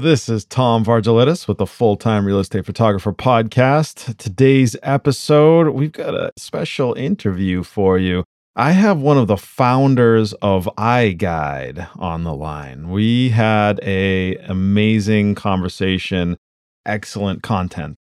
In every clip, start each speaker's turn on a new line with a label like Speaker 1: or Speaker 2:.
Speaker 1: This is Tom Vargilitis with the Full Time Real Estate Photographer Podcast. Today's episode, we've got a special interview for you. I have one of the founders of iGuide on the line. We had a amazing conversation, excellent content.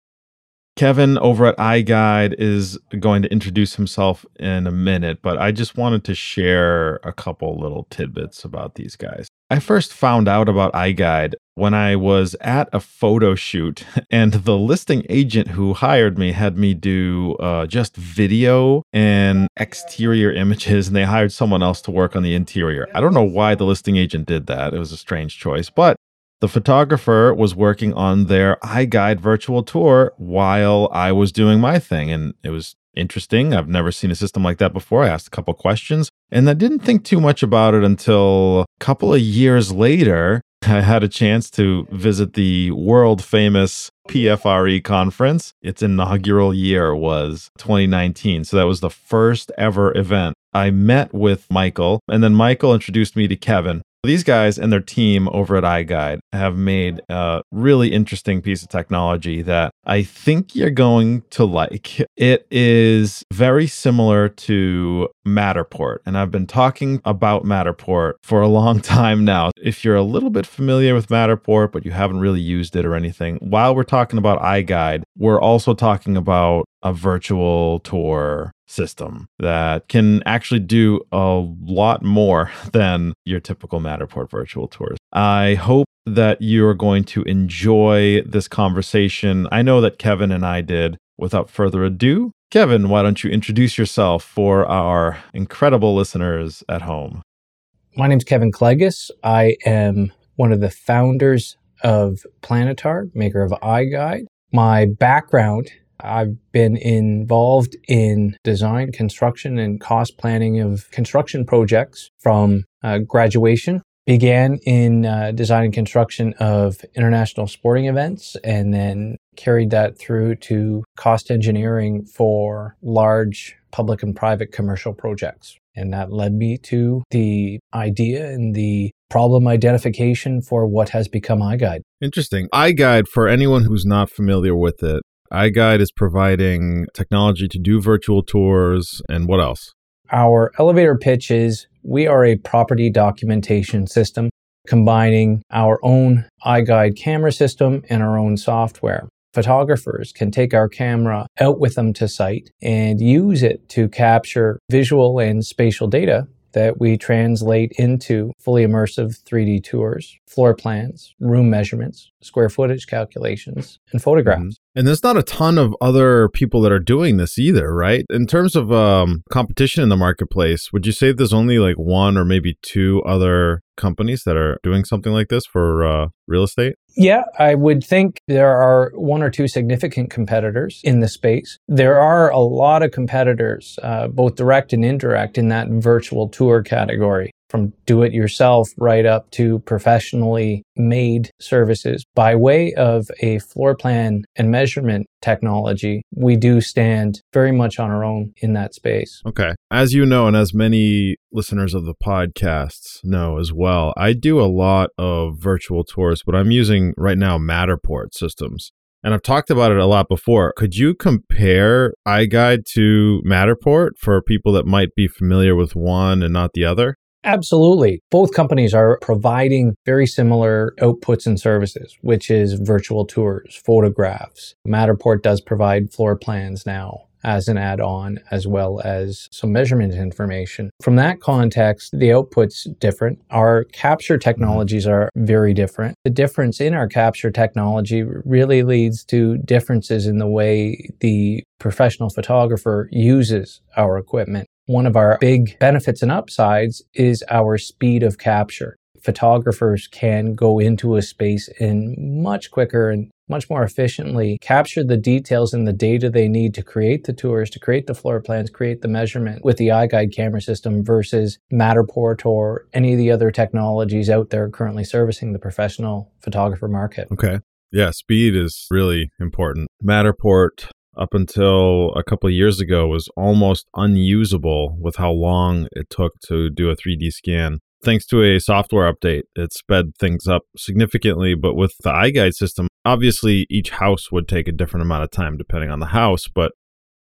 Speaker 1: Kevin over at iGuide is going to introduce himself in a minute, but I just wanted to share a couple little tidbits about these guys. I first found out about iGuide when I was at a photo shoot, and the listing agent who hired me had me do uh, just video and exterior images, and they hired someone else to work on the interior. I don't know why the listing agent did that. It was a strange choice, but the photographer was working on their iGuide virtual tour while I was doing my thing, and it was interesting. I've never seen a system like that before. I asked a couple questions and I didn't think too much about it until a couple of years later. I had a chance to visit the world famous PFRE conference. Its inaugural year was 2019. So that was the first ever event. I met with Michael, and then Michael introduced me to Kevin. These guys and their team over at iGuide have made a really interesting piece of technology that I think you're going to like. It is very similar to Matterport, and I've been talking about Matterport for a long time now. If you're a little bit familiar with Matterport, but you haven't really used it or anything, while we're talking about iGuide, we're also talking about a virtual tour system that can actually do a lot more than your typical Matterport virtual tours. I hope that you're going to enjoy this conversation. I know that Kevin and I did. Without further ado, Kevin, why don't you introduce yourself for our incredible listeners at home?
Speaker 2: My name is Kevin Klegis. I am one of the founders of Planitar, maker of iGuide. My background I've been involved in design, construction, and cost planning of construction projects from uh, graduation. Began in uh, design and construction of international sporting events and then carried that through to cost engineering for large public and private commercial projects. And that led me to the idea and the problem identification for what has become iGuide.
Speaker 1: Interesting. iGuide, for anyone who's not familiar with it, iGuide is providing technology to do virtual tours and what else?
Speaker 2: Our elevator pitch is we are a property documentation system combining our own iGuide camera system and our own software. Photographers can take our camera out with them to site and use it to capture visual and spatial data that we translate into fully immersive 3D tours, floor plans, room measurements, square footage calculations, and photographs. Mm-hmm.
Speaker 1: And there's not a ton of other people that are doing this either, right? In terms of um, competition in the marketplace, would you say there's only like one or maybe two other companies that are doing something like this for uh, real estate?
Speaker 2: Yeah, I would think there are one or two significant competitors in the space. There are a lot of competitors, uh, both direct and indirect, in that virtual tour category from do it yourself right up to professionally made services. By way of a floor plan and measurement technology, we do stand very much on our own in that space.
Speaker 1: Okay. As you know, and as many listeners of the podcasts know as well, I do a lot of virtual tours, but I'm using right now Matterport systems. And I've talked about it a lot before. Could you compare iGuide to Matterport for people that might be familiar with one and not the other?
Speaker 2: Absolutely. Both companies are providing very similar outputs and services, which is virtual tours, photographs. Matterport does provide floor plans now as an add on, as well as some measurement information. From that context, the output's different. Our capture mm-hmm. technologies are very different. The difference in our capture technology really leads to differences in the way the professional photographer uses our equipment. One of our big benefits and upsides is our speed of capture. Photographers can go into a space and much quicker and much more efficiently capture the details and the data they need to create the tours, to create the floor plans, create the measurement with the iGuide camera system versus Matterport or any of the other technologies out there currently servicing the professional photographer market.
Speaker 1: Okay. Yeah, speed is really important. Matterport up until a couple years ago was almost unusable with how long it took to do a 3D scan. thanks to a software update, it sped things up significantly. But with the iGuide system, obviously each house would take a different amount of time depending on the house. But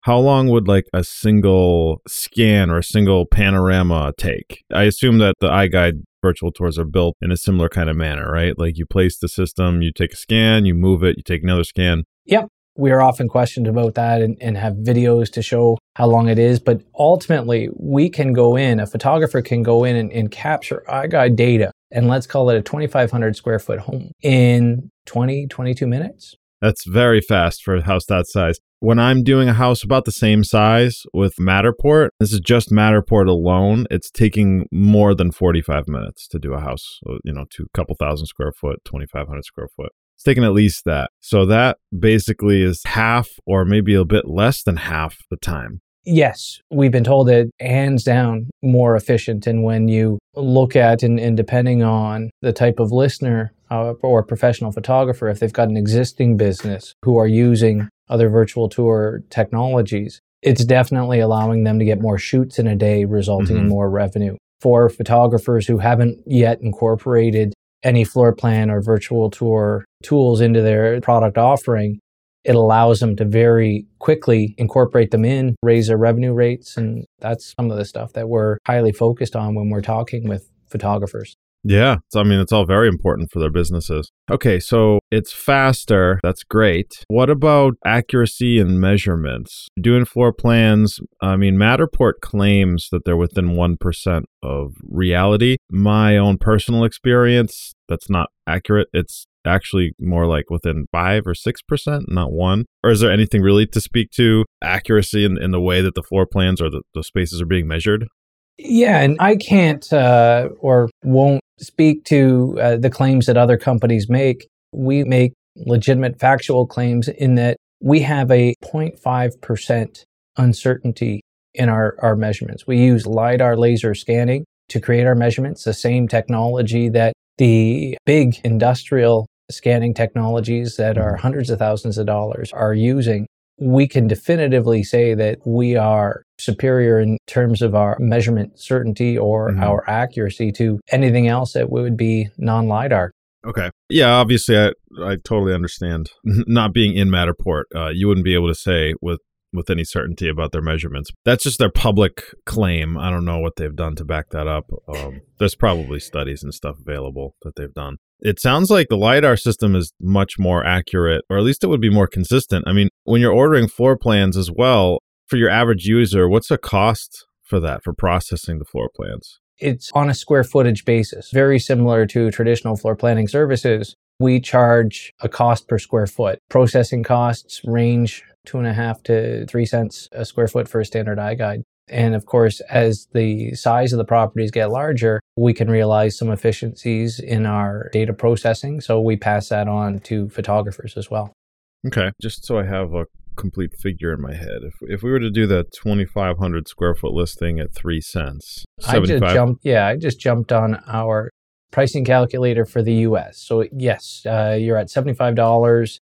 Speaker 1: how long would like a single scan or a single panorama take? I assume that the iGuide virtual tours are built in a similar kind of manner, right? Like you place the system, you take a scan, you move it, you take another scan.
Speaker 2: Yep. We are often questioned about that and, and have videos to show how long it is. But ultimately, we can go in, a photographer can go in and, and capture iGuide data, and let's call it a 2,500 square foot home in 20, 22 minutes.
Speaker 1: That's very fast for a house that size. When I'm doing a house about the same size with Matterport, this is just Matterport alone, it's taking more than 45 minutes to do a house, you know, to a couple thousand square foot, 2,500 square foot. It's taking at least that. So that basically is half or maybe a bit less than half the time.
Speaker 2: Yes, we've been told it hands down more efficient. And when you look at, and, and depending on the type of listener uh, or professional photographer, if they've got an existing business who are using other virtual tour technologies, it's definitely allowing them to get more shoots in a day, resulting mm-hmm. in more revenue. For photographers who haven't yet incorporated any floor plan or virtual tour tools into their product offering, it allows them to very quickly incorporate them in, raise their revenue rates. And that's some of the stuff that we're highly focused on when we're talking with photographers.
Speaker 1: Yeah. So, I mean, it's all very important for their businesses. Okay. So it's faster. That's great. What about accuracy and measurements? Doing floor plans, I mean, Matterport claims that they're within 1% of reality. My own personal experience, that's not accurate. It's actually more like within five or six percent, not one? Or is there anything really to speak to accuracy in, in the way that the floor plans or the, the spaces are being measured?
Speaker 2: Yeah, and I can't uh, or won't speak to uh, the claims that other companies make. We make legitimate factual claims in that we have a 0.5% uncertainty in our, our measurements. We use LIDAR laser scanning to create our measurements, the same technology that the big industrial scanning technologies that are hundreds of thousands of dollars are using, we can definitively say that we are superior in terms of our measurement certainty or mm-hmm. our accuracy to anything else that would be non LIDAR.
Speaker 1: Okay. Yeah, obviously, I, I totally understand. Not being in Matterport, uh, you wouldn't be able to say with with any certainty about their measurements. That's just their public claim. I don't know what they've done to back that up. Um, there's probably studies and stuff available that they've done. It sounds like the LiDAR system is much more accurate, or at least it would be more consistent. I mean, when you're ordering floor plans as well, for your average user, what's the cost for that, for processing the floor plans?
Speaker 2: It's on a square footage basis, very similar to traditional floor planning services. We charge a cost per square foot. Processing costs range two and a half to three cents a square foot for a standard iGuide. And of course, as the size of the properties get larger, we can realize some efficiencies in our data processing. So we pass that on to photographers as well.
Speaker 1: Okay. Just so I have a complete figure in my head. If, if we were to do that 2,500 square foot listing at three cents, 75...
Speaker 2: I just jumped, yeah, I just jumped on our pricing calculator for the US. So yes, uh, you're at $75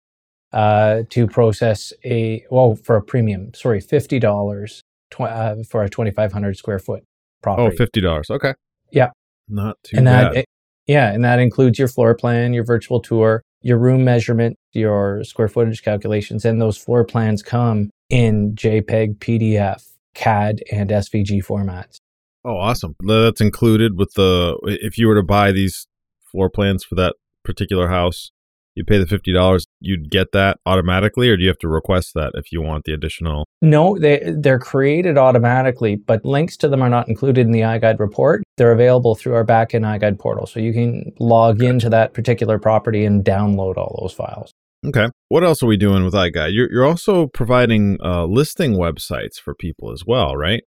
Speaker 2: uh, to process a, well, for a premium, sorry, $50 tw- uh, for a 2,500 square foot property.
Speaker 1: Oh, $50. Okay.
Speaker 2: Yeah.
Speaker 1: Not too
Speaker 2: and
Speaker 1: bad.
Speaker 2: That, yeah. And that includes your floor plan, your virtual tour, your room measurement, your square footage calculations. And those floor plans come in JPEG, PDF, CAD, and SVG formats.
Speaker 1: Oh, awesome. That's included with the, if you were to buy these floor plans for that particular house, you pay the $50 you'd get that automatically or do you have to request that if you want the additional?
Speaker 2: No they they're created automatically but links to them are not included in the iGuide report. They're available through our backend iGuide portal so you can log gotcha. into that particular property and download all those files.
Speaker 1: Okay. What else are we doing with iGuide? You're, you're also providing uh, listing websites for people as well right?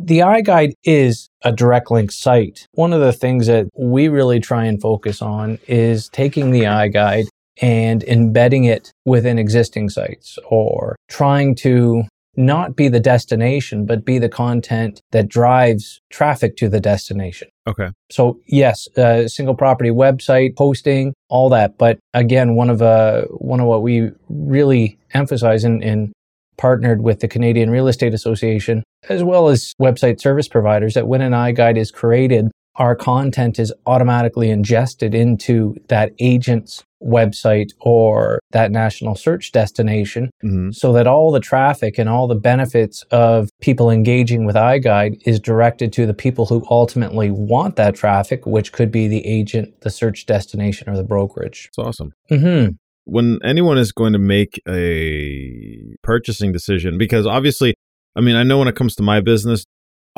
Speaker 2: The iGuide is a direct link site. One of the things that we really try and focus on is taking the iGuide and embedding it within existing sites or trying to not be the destination, but be the content that drives traffic to the destination.
Speaker 1: Okay.
Speaker 2: So yes, uh, single property website hosting, all that. But again, one of uh, one of what we really emphasize in, in partnered with the Canadian Real Estate Association, as well as website service providers, that when an iGuide is created, our content is automatically ingested into that agent's website or that national search destination
Speaker 1: Mhm.
Speaker 2: so that all the traffic and all the benefits of people engaging with iGuide is directed to the people who ultimately want that traffic, which could be the agent, the search destination, or the brokerage.
Speaker 1: It's awesome.
Speaker 2: Mm-hmm.
Speaker 1: when anyone is going to make a purchasing decision, because obviously, I mean, I know when it comes to my business,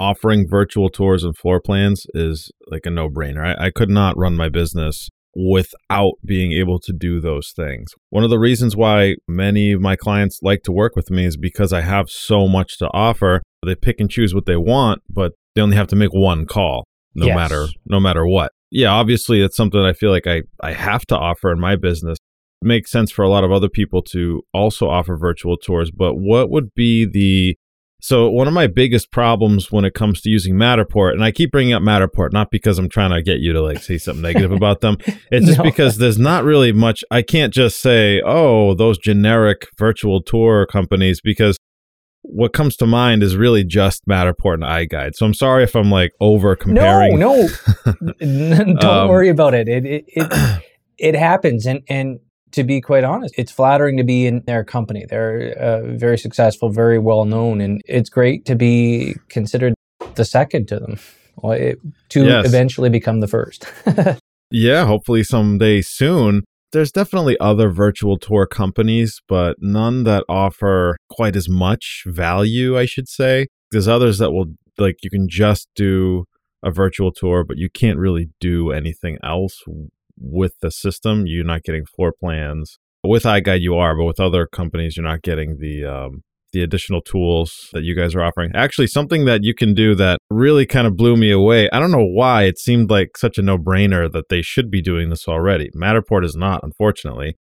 Speaker 1: offering virtual tours and floor plans is like a no brainer. I, I could not run my business without being able to do those things. One of the reasons why many of my clients like to work with me is because I have so much to offer. They pick and choose what they want, but they only have to make one call no
Speaker 2: Yes.
Speaker 1: matter no matter what. Yeah, obviously it's something I feel like I I have to offer in my business makes sense for a lot of other people to also offer virtual tours. But what would be the so one of my biggest problems when it comes to using Matterport, and I keep bringing up Matterport not because I'm trying to get you to like say something negative about them. It's just
Speaker 2: No.
Speaker 1: because there's not really much. I can't just say, oh, those generic virtual tour companies because what comes to mind is really just Matterport and iGuide. So I'm sorry if I'm like over comparing.
Speaker 2: No, no, don't
Speaker 1: Um,
Speaker 2: worry about it. It it it, it happens, and and to be quite honest, it's flattering to be in their company. They're uh, very successful, very well known, and it's great to be considered the second to them, well, it, to
Speaker 1: Yes.
Speaker 2: eventually become the first.
Speaker 1: Yeah, hopefully someday soon. There's definitely other virtual tour companies, but none that offer quite as much value, I should say. There's others that will, like, you can just do a virtual tour, but you can't really do anything else with the system. You're not getting floor plans. With iGuide, you are, but with other companies, you're not getting the um, the additional tools that you guys are offering. Actually, something that you can do that really kind of blew me away. I don't know why it seemed like such a no brainer that they should be doing this already. Matterport is not, unfortunately.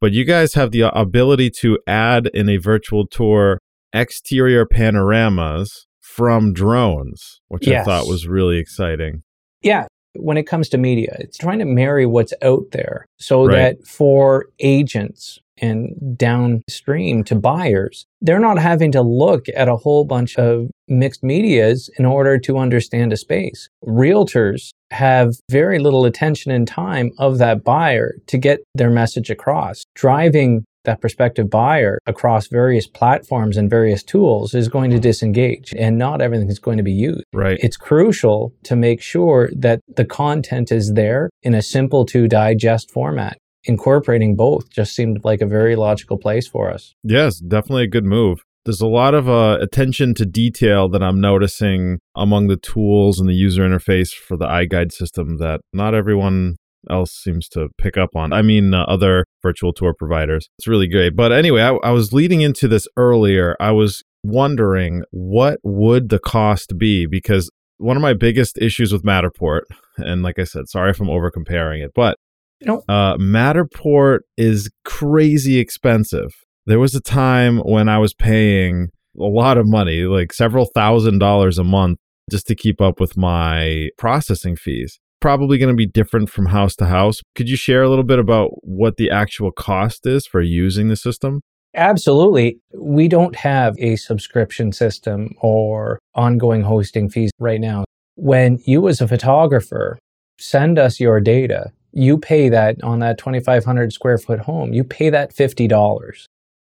Speaker 1: But you guys have the ability to add in a virtual tour exterior panoramas from drones, which I thought was really exciting.
Speaker 2: yeah, when it comes to media, it's trying to marry what's out there so
Speaker 1: Right.
Speaker 2: that for agents and downstream to buyers, they're not having to look at a whole bunch of mixed medias in order to understand a space. Realtors have very little attention and time of that buyer to get their message across. Driving that prospective buyer across various platforms and various tools is going to disengage and not everything is going to be used
Speaker 1: Right.
Speaker 2: it's crucial to make sure that the content is there in a simple to digest format. Incorporating both just seemed like a very logical place for us.
Speaker 1: Yes, definitely a good move. There's a lot of uh, attention to detail that I'm noticing among the tools and the user interface for the iGuide system that not everyone else seems to pick up on. I mean, uh, other virtual tour providers. It's really great. But anyway, I, I was leading into this earlier. I was wondering what would the cost be because one of my biggest issues with Matterport, and like I said, sorry if I'm over comparing it, but
Speaker 2: No.
Speaker 1: uh, Matterport is crazy expensive. There was a time when I was paying a lot of money, like several thousand dollars a month, just to keep up with my processing fees. Probably going to be different from house to house. Could you share a little bit about what the actual cost is for using the system?
Speaker 2: Absolutely. We don't have a subscription system or ongoing hosting fees right now. When you, as a photographer, send us your data, you pay that on that 2,500 square foot home, you pay that $50.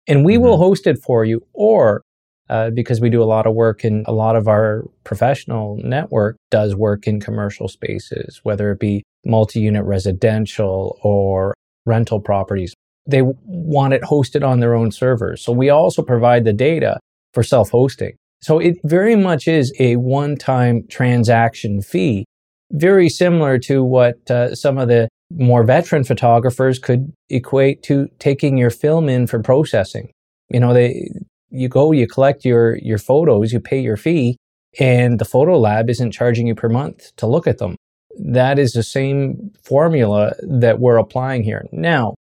Speaker 2: And we will mm-hmm. host it for you, or uh, because we do a lot of work and a lot of our professional network does work in commercial spaces, whether it be multi unit residential or rental properties they want it hosted on their own servers. So we also provide the data for self hosting. So it very much is a one time transaction fee, very similar to what uh, some of the more veteran photographers could equate to taking your film in for processing. You know, they, you go, you collect your, your photos, you pay your fee, and the photo lab isn't charging you per month to look at them. That is the same formula that we're applying here. Now,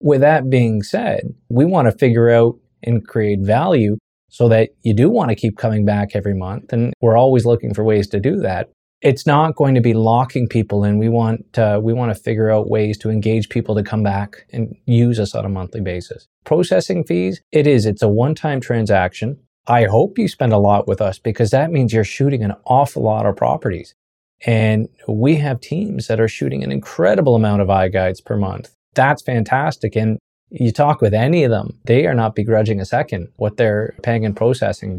Speaker 2: with that being said, we want to figure out and create value so that you do want to keep coming back every month. And we're always looking for ways to do that. It's not going to be locking people in. We want, uh, we want to figure out ways to engage people to come back and use us on a monthly basis. Processing fees, it is, it's a one time transaction. I hope you spend a lot with us because that means you're shooting an awful lot of properties. And we have teams that are shooting an incredible amount of iGuides per month. That's fantastic. And you talk with any of them, they are not begrudging a second what they're paying in processing.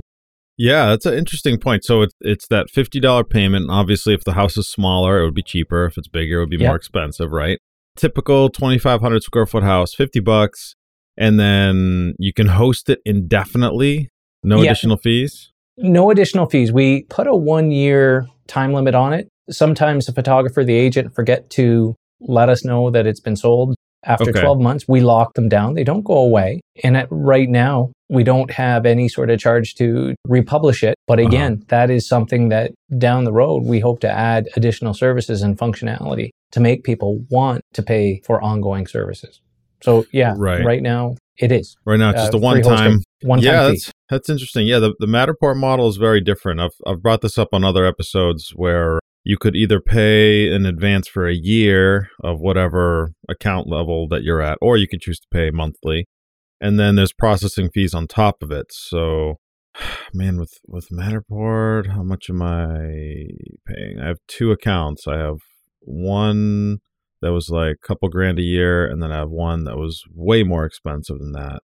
Speaker 1: Yeah, that's an interesting point. So it's it's that fifty dollar payment. Obviously, if the house is smaller, it would be cheaper. If it's bigger, it would be
Speaker 2: Yep.
Speaker 1: more expensive, right? Typical twenty five hundred square foot house, fifty bucks, and then you can host it indefinitely, no
Speaker 2: Yeah.
Speaker 1: additional fees.
Speaker 2: No additional fees. We put a one year time limit on it. Sometimes the photographer, the agent forget to let us know that it's been sold. After
Speaker 1: Okay.
Speaker 2: 12 months, we lock them down. They don't go away. And at, right now, we don't have any sort of charge to republish it. But
Speaker 1: Uh-huh.
Speaker 2: again, that is something that down the road, we hope to add additional services and functionality to make people want to pay for ongoing services. So yeah,
Speaker 1: Right.
Speaker 2: right now it is.
Speaker 1: Right now, it's
Speaker 2: Uh,
Speaker 1: just a one time.
Speaker 2: One-time
Speaker 1: yeah,
Speaker 2: fee.
Speaker 1: that's that's interesting. Yeah, the the Matterport model is very different. I've I've brought this up on other episodes where you could either pay in advance for a year of whatever account level that you're at, or you could choose to pay monthly, and then there's processing fees on top of it. So, man, with with Matterport, how much am I paying? I have two accounts. I have one that was like a couple grand a year, and then I have one that was way more expensive than that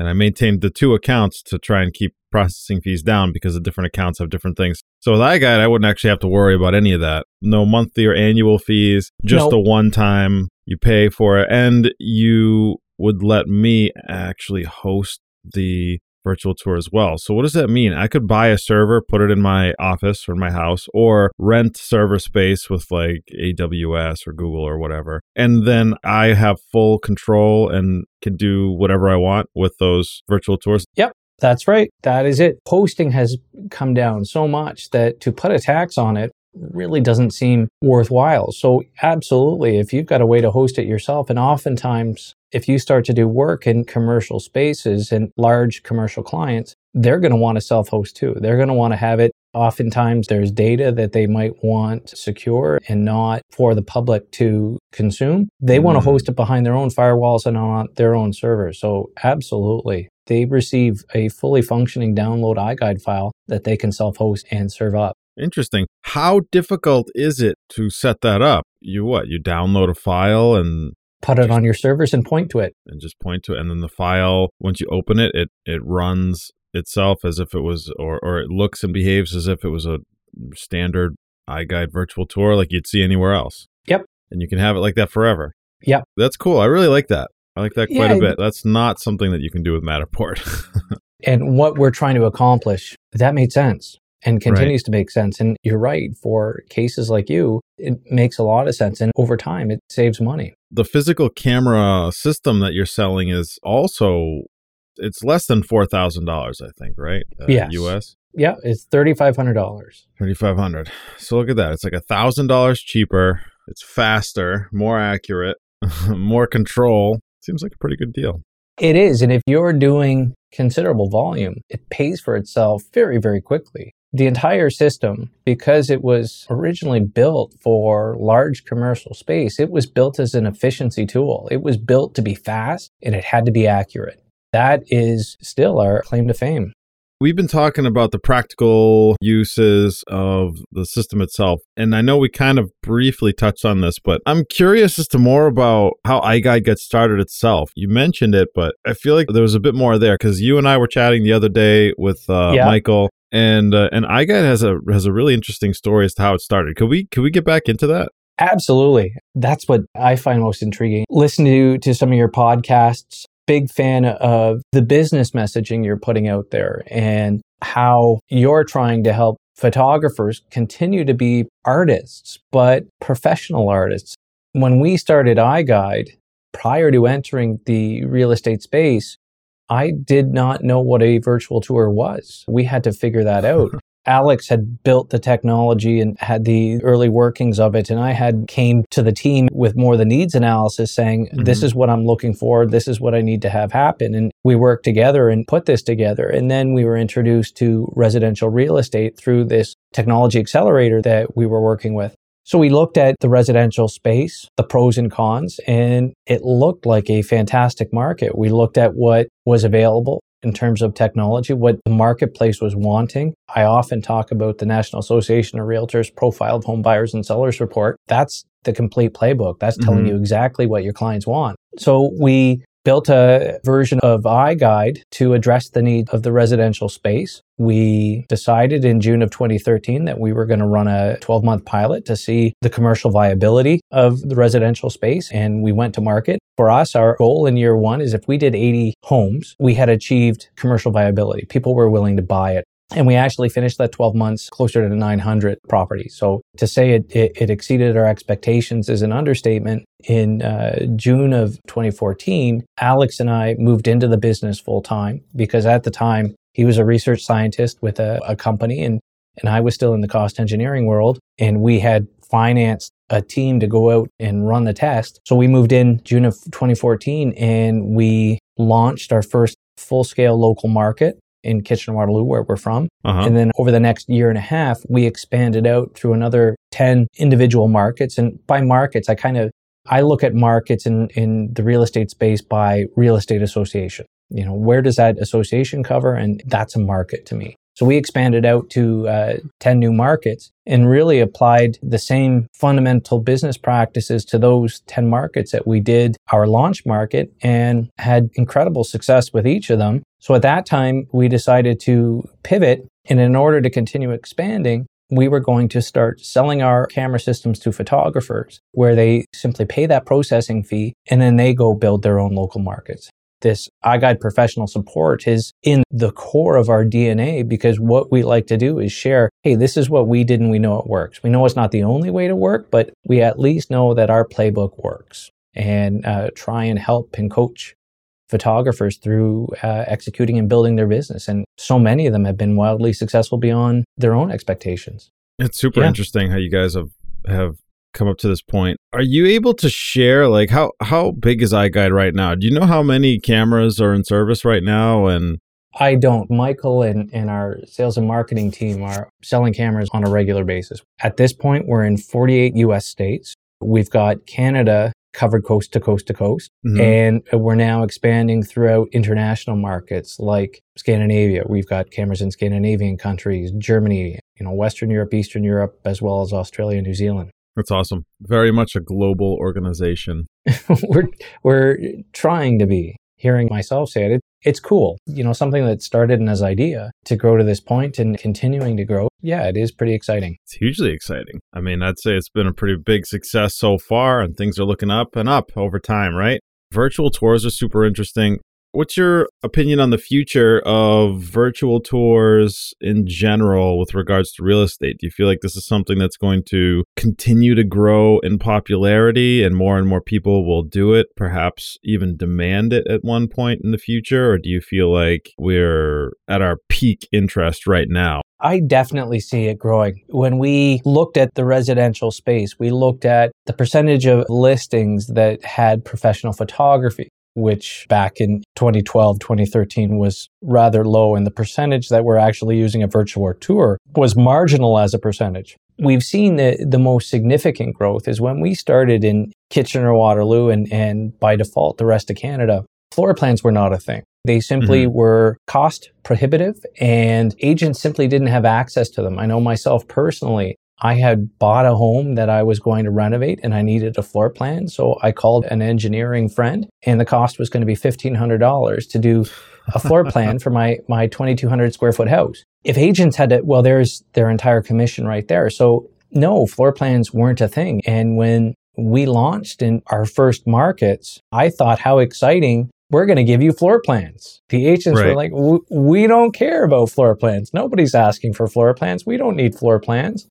Speaker 1: and I maintained the two accounts to try and keep processing fees down because the different accounts have different things. So with iGuide, I wouldn't actually have to worry about any of that. No monthly or annual fees, just
Speaker 2: No.
Speaker 1: a one time you pay for it. And you would let me actually host the virtual tour as well. So what does that mean? I could buy a server, put it in my office or my house, or rent server space with like AWS or Google or whatever. And then I have full control and can do whatever I want with those virtual tours. Yep.
Speaker 2: That's right. That is it. Hosting has come down so much that to put a tax on it really doesn't seem worthwhile. So, absolutely, if you've got a way to host it yourself, and oftentimes, if you start to do work in commercial spaces and large commercial clients, they're going to want to self host too. They're going to want to have it. Oftentimes, there's data that they might want secure and not for the public to consume. They want to
Speaker 1: Mm.
Speaker 2: host it behind their own firewalls and on their own servers. So, absolutely, they receive a fully functioning download iGuide file that they can self host and serve up.
Speaker 1: Interesting. How difficult is it to set that up? You what? You download a file and
Speaker 2: Put it on your servers and point to it.
Speaker 1: and just point to it and then the file once you open it it it runs itself as if it was or or it looks and behaves as if it was a standard iGuide virtual tour like you'd see anywhere else.
Speaker 2: Yep.
Speaker 1: And you can have it like that forever.
Speaker 2: Yep.
Speaker 1: That's cool. I really like that. I like that quite
Speaker 2: Yeah,
Speaker 1: a bit. That's not something that you can do with Matterport.
Speaker 2: And what we're trying to accomplish, that made sense and continues to make sense. And you're right, for cases like you, it makes a lot of sense. And over time, it saves money.
Speaker 1: The physical camera system that you're selling is also it's less than $4,000 I think, right? Uh,
Speaker 2: Yes.
Speaker 1: US.
Speaker 2: Yeah, it's $3,500.
Speaker 1: 3500 so look at that it's like a thousand dollars cheaper it's faster more accurate more control seems like a pretty good deal
Speaker 2: It is. And if you're doing considerable volume, it pays for itself very, very quickly. The entire system, because it was originally built for large commercial space, it was built as an efficiency tool. It was built to be fast and it had to be accurate. That is still our claim to fame.
Speaker 1: we've been talking about the practical uses of the system itself and i know we kind of briefly touched on this but i'm curious as to more about how iGuide gets started itself you mentioned it but i feel like there was a bit more there because you and i were chatting the other day with uh,
Speaker 2: Yeah.
Speaker 1: michael and uh, and iGuide has a has a really interesting story as to how it started. Could we could we get back into that?
Speaker 2: Absolutely. That's what I find most intriguing. Listen to, to some of your podcasts. Big fan of the business messaging you're putting out there and how you're trying to help photographers continue to be artists, but professional artists. When we started iGuide, prior to entering the real estate space, I did not know what a virtual tour was. We had to figure that out. Alex had built the technology and had the early workings of it and I had came to the team with more the needs analysis saying this
Speaker 1: Mhm.
Speaker 2: is what I'm looking for this is what I need to have happen and we worked together and put this together and then we were introduced to residential real estate through this technology accelerator that we were working with so we looked at the residential space, the pros and cons, and it looked like a fantastic market. We looked at what was available. in terms of technology, what the marketplace was wanting. I often talk about the National Association of Realtors Profile of Home Buyers and Sellers report. That's the complete playbook. That's telling mm-hmm. you exactly what your clients want. So we built a version of iGuide to address the need of the residential space. We decided in June of 2013 that we were going to run a 12 month pilot to see the commercial viability of the residential space. And we went to market. For us, our goal in year one is if we did 80 homes, we had achieved commercial viability. People were willing to buy it. And we actually finished that 12 months closer to 900 properties. So to say it, it, it exceeded our expectations is an understatement. In uh, June of 2014, Alex and I moved into the business full time because at the time he was a research scientist with a, a company and, and I was still in the cost engineering world. And we had financed a team to go out and run the test. So we moved in June of 2014 and we launched our first full scale local market in Kitchener Waterloo, where we're from. Uh-huh. And then over the next year and a half, we expanded out through another 10 individual markets. And by markets, I kind of I look at markets in, in the real estate space by real estate association. You know, where does that association cover? And that's a market to me. So we expanded out to uh, 10 new markets and really applied the same fundamental business practices to those 10 markets that we did our launch market and had incredible success with each of them. So at that time, we decided to pivot. And in order to continue expanding, we were going to start selling our camera systems to photographers where they simply pay that processing fee and then they go build their own local markets this iGuide professional support is in the core of our DNA because what we like to do is share, hey, this is what we did and we know it works. We know it's not the only way to work, but we at least know that our playbook works and uh, try and help and coach photographers through uh, executing and building their business. And so many of them have been wildly successful beyond their own expectations.
Speaker 1: It's super yeah. interesting how you guys have have come up to this point. Are you able to share like how how big is iGuide right now? Do you know how many cameras are in service right now and
Speaker 2: I don't. Michael and, and our sales and marketing team are selling cameras on a regular basis. At this point, we're in 48 US states. We've got Canada covered coast to coast to coast. Mm-hmm. And we're now expanding throughout international markets like Scandinavia. We've got cameras in Scandinavian countries, Germany, you know, Western Europe, Eastern Europe, as well as Australia and New Zealand.
Speaker 1: That's awesome. Very much a global organization.
Speaker 2: we're we're trying to be. Hearing myself say it, it's cool. You know, something that started as idea to grow to this point and continuing to grow. Yeah, it is pretty exciting.
Speaker 1: It's hugely exciting. I mean, I'd say it's been a pretty big success so far, and things are looking up and up over time, right? Virtual tours are super interesting. What's your opinion on the future of virtual tours in general with regards to real estate? Do you feel like this is something that's going to continue to grow in popularity and more and more people will do it, perhaps even demand it at one point in the future? Or do you feel like we're at our peak interest right now?
Speaker 2: I definitely see it growing. When we looked at the residential space, we looked at the percentage of listings that had professional photography which back in 2012, 2013 was rather low. And the percentage that we're actually using a virtual tour was marginal as a percentage. We've seen the, the most significant growth is when we started in Kitchener Waterloo and, and by default the rest of Canada, floor plans were not a thing. They simply mm-hmm. were cost prohibitive and agents simply didn't have access to them. I know myself personally, I had bought a home that I was going to renovate and I needed a floor plan. So I called an engineering friend and the cost was going to be $1,500 to do a floor plan for my, my 2,200 square foot house. If agents had to, well, there's their entire commission right there. So no, floor plans weren't a thing. And when we launched in our first markets, I thought how exciting we're going to give you floor plans. The agents right. were like, we don't care about floor plans. Nobody's asking for floor plans. We don't need floor plans.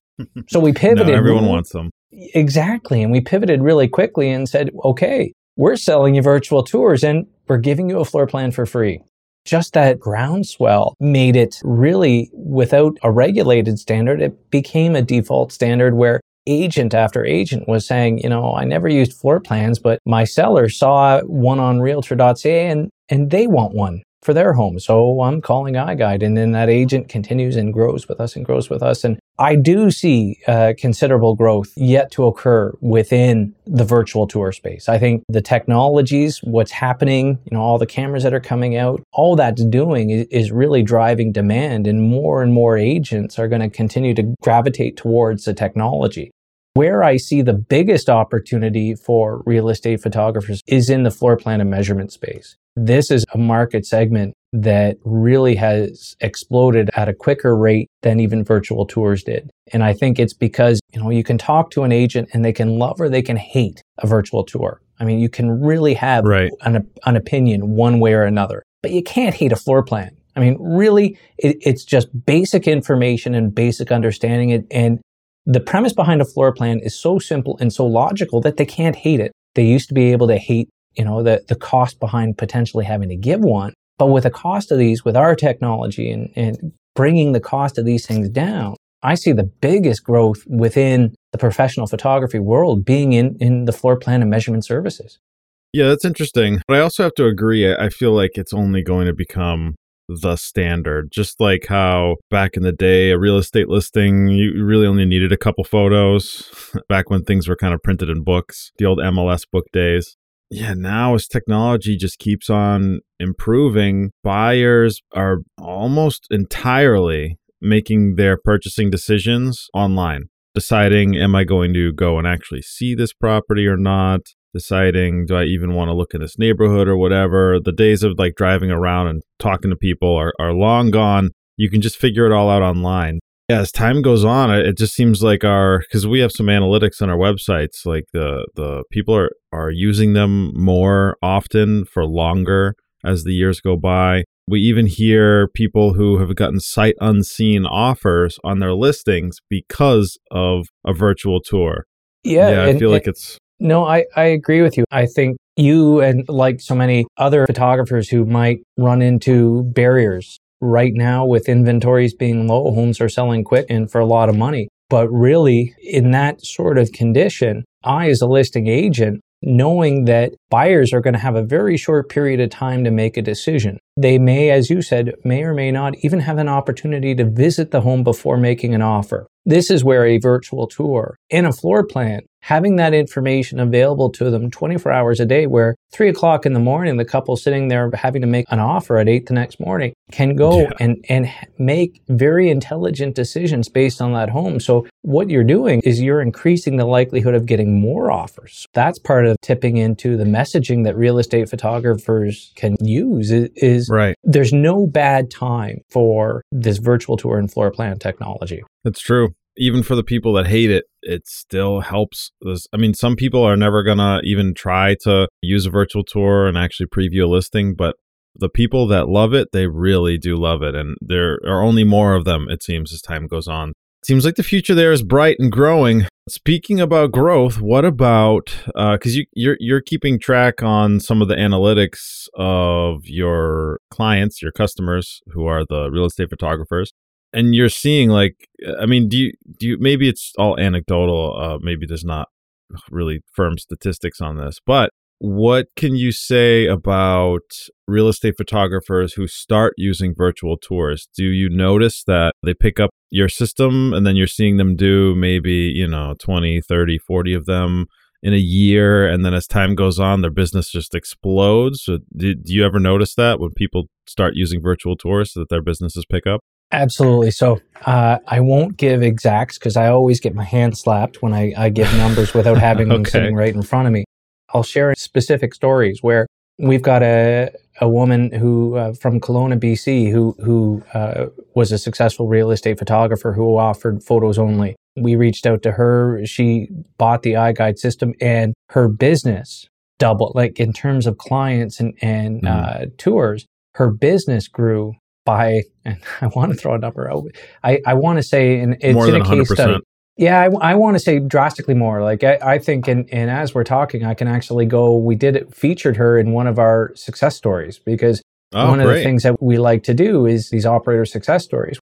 Speaker 2: So we pivoted. no,
Speaker 1: everyone wants them.
Speaker 2: Exactly. And we pivoted really quickly and said, okay, we're selling you virtual tours and we're giving you a floor plan for free. Just that groundswell made it really, without a regulated standard, it became a default standard where agent after agent was saying, you know, I never used floor plans, but my seller saw one on realtor.ca and, and they want one. For their home. So I'm calling iGuide, and then that agent continues and grows with us and grows with us. And I do see uh, considerable growth yet to occur within the virtual tour space. I think the technologies, what's happening, you know, all the cameras that are coming out, all that's doing is, is really driving demand, and more and more agents are going to continue to gravitate towards the technology. Where I see the biggest opportunity for real estate photographers is in the floor plan and measurement space. This is a market segment that really has exploded at a quicker rate than even virtual tours did. And I think it's because, you know, you can talk to an agent and they can love or they can hate a virtual tour. I mean, you can really have right. an, an opinion one way or another, but you can't hate a floor plan. I mean, really, it, it's just basic information and basic understanding. and the premise behind a floor plan is so simple and so logical that they can't hate it. They used to be able to hate, you know, the, the cost behind potentially having to give one. But with the cost of these, with our technology and, and bringing the cost of these things down, I see the biggest growth within the professional photography world being in, in the floor plan and measurement services.
Speaker 1: Yeah, that's interesting. But I also have to agree. I feel like it's only going to become the standard. Just like how back in the day, a real estate listing, you really only needed a couple photos back when things were kind of printed in books, the old MLS book days. Yeah, now as technology just keeps on improving, buyers are almost entirely making their purchasing decisions online, deciding, am I going to go and actually see this property or not? deciding do I even want to look in this neighborhood or whatever. The days of like driving around and talking to people are, are long gone. You can just figure it all out online. Yeah, as time goes on, it just seems like our because we have some analytics on our websites, like the the people are are using them more often for longer as the years go by. We even hear people who have gotten sight unseen offers on their listings because of a virtual tour.
Speaker 2: Yeah,
Speaker 1: yeah I and, feel like it's
Speaker 2: no, I, I agree with you. I think you and like so many other photographers who might run into barriers right now with inventories being low, homes are selling quick and for a lot of money. But really, in that sort of condition, I, as a listing agent, knowing that buyers are going to have a very short period of time to make a decision. They may, as you said, may or may not even have an opportunity to visit the home before making an offer. This is where a virtual tour and a floor plan having that information available to them 24 hours a day where three o'clock in the morning the couple sitting there having to make an offer at eight the next morning can go yeah. and and make very intelligent decisions based on that home. So what you're doing is you're increasing the likelihood of getting more offers. That's part of tipping into the messaging that real estate photographers can use is, is
Speaker 1: right.
Speaker 2: there's no bad time for this virtual tour and floor plan technology.
Speaker 1: That's true even for the people that hate it, it still helps. I mean, some people are never going to even try to use a virtual tour and actually preview a listing, but the people that love it, they really do love it. And there are only more of them, it seems, as time goes on. Seems like the future there is bright and growing. Speaking about growth, what about because uh, you, you're you're keeping track on some of the analytics of your clients, your customers, who are the real estate photographers and you're seeing like i mean do you do you maybe it's all anecdotal uh maybe there's not really firm statistics on this but what can you say about real estate photographers who start using virtual tours? Do you notice that they pick up your system and then you're seeing them do maybe you know 20 30 40 of them in a year and then as time goes on their business just explodes? So do, do you ever notice that when people start using virtual tours that their businesses pick up
Speaker 2: Absolutely. So uh, I won't give exacts because I always get my hand slapped when I, I give numbers without having okay. them sitting right in front of me. I'll share specific stories where we've got a a woman who uh, from Kelowna, BC, who who uh, was a successful real estate photographer who offered photos only. We reached out to her. She bought the iGuide system, and her business doubled. Like in terms of clients and and mm. tours, her business grew by, and I want to throw a number out. I, I want to say, and it's
Speaker 1: more
Speaker 2: in a
Speaker 1: case 100%. study.
Speaker 2: Yeah, I, I want to say drastically more. Like I, I think, and, and as we're talking, I can actually go. We did it, featured her in one of our success stories because oh, one great. of the things that we like to do is these operator success stories.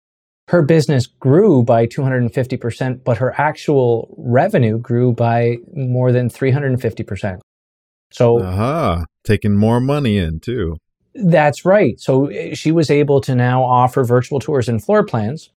Speaker 2: Her business grew by 250%, but her actual revenue grew by more than 350%. So,
Speaker 1: uh-huh. taking more money in too
Speaker 2: That's right. So uh, she was able to now offer virtual tours and floor plans.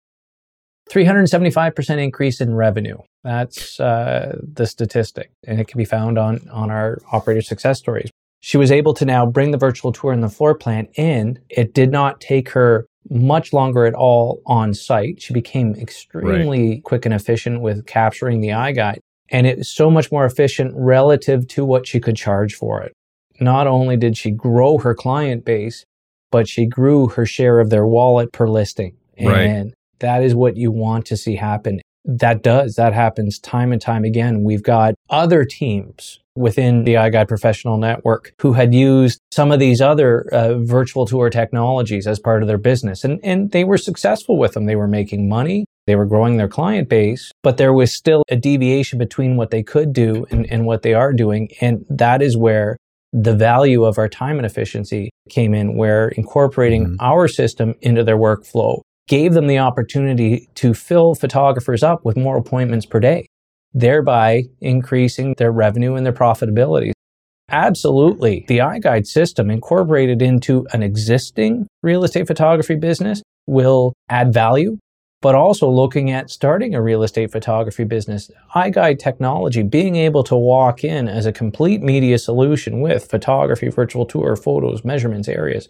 Speaker 2: 375% increase in revenue. That's uh, the statistic, and it can be found on, on our operator success stories. She was able to now bring the virtual tour and the floor plan in. It did not take her much longer at all on site. She became extremely right. quick and efficient with capturing the iGuide, And it was so much more efficient relative to what she could charge for it. Not only did she grow her client base, but she grew her share of their wallet per listing. And right. that is what you want to see happen. That does, that happens time and time again. We've got other teams within the iGuide Professional Network who had used some of these other uh, virtual tour technologies as part of their business. And, and they were successful with them. They were making money. They were growing their client base, but there was still a deviation between what they could do and, and what they are doing. And that is where the value of our time and efficiency came in, where incorporating mm-hmm. our system into their workflow gave them the opportunity to fill photographers up with more appointments per day thereby increasing their revenue and their profitability. Absolutely. The iGuide system incorporated into an existing real estate photography business will add value, but also looking at starting a real estate photography business. iGuide technology, being able to walk in as a complete media solution with photography, virtual tour, photos, measurements, areas,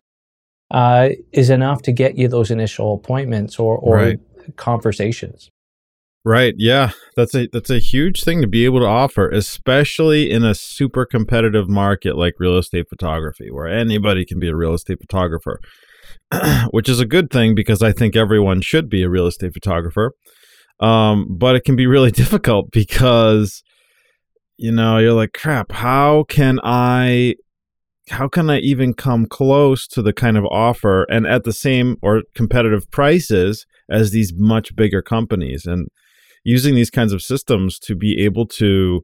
Speaker 2: uh, is enough to get you those initial appointments or, or right. conversations.
Speaker 1: Right. Yeah. That's a that's a huge thing to be able to offer, especially in a super competitive market like real estate photography, where anybody can be a real estate photographer. Which is a good thing because I think everyone should be a real estate photographer. Um, but it can be really difficult because you know, you're like, crap, how can I how can I even come close to the kind of offer and at the same or competitive prices as these much bigger companies? And using these kinds of systems to be able to,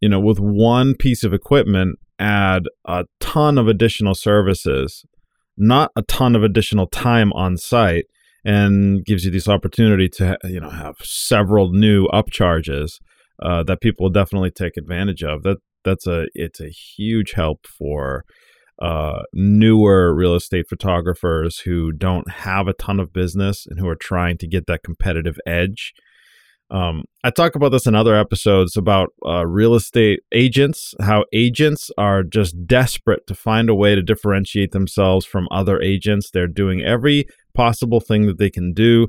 Speaker 1: you know, with one piece of equipment, add a ton of additional services, not a ton of additional time on site, and gives you this opportunity to, you know, have several new upcharges uh, that people will definitely take advantage of. That that's a it's a huge help for uh, newer real estate photographers who don't have a ton of business and who are trying to get that competitive edge um, I talk about this in other episodes about uh, real estate agents, how agents are just desperate to find a way to differentiate themselves from other agents. They're doing every possible thing that they can do.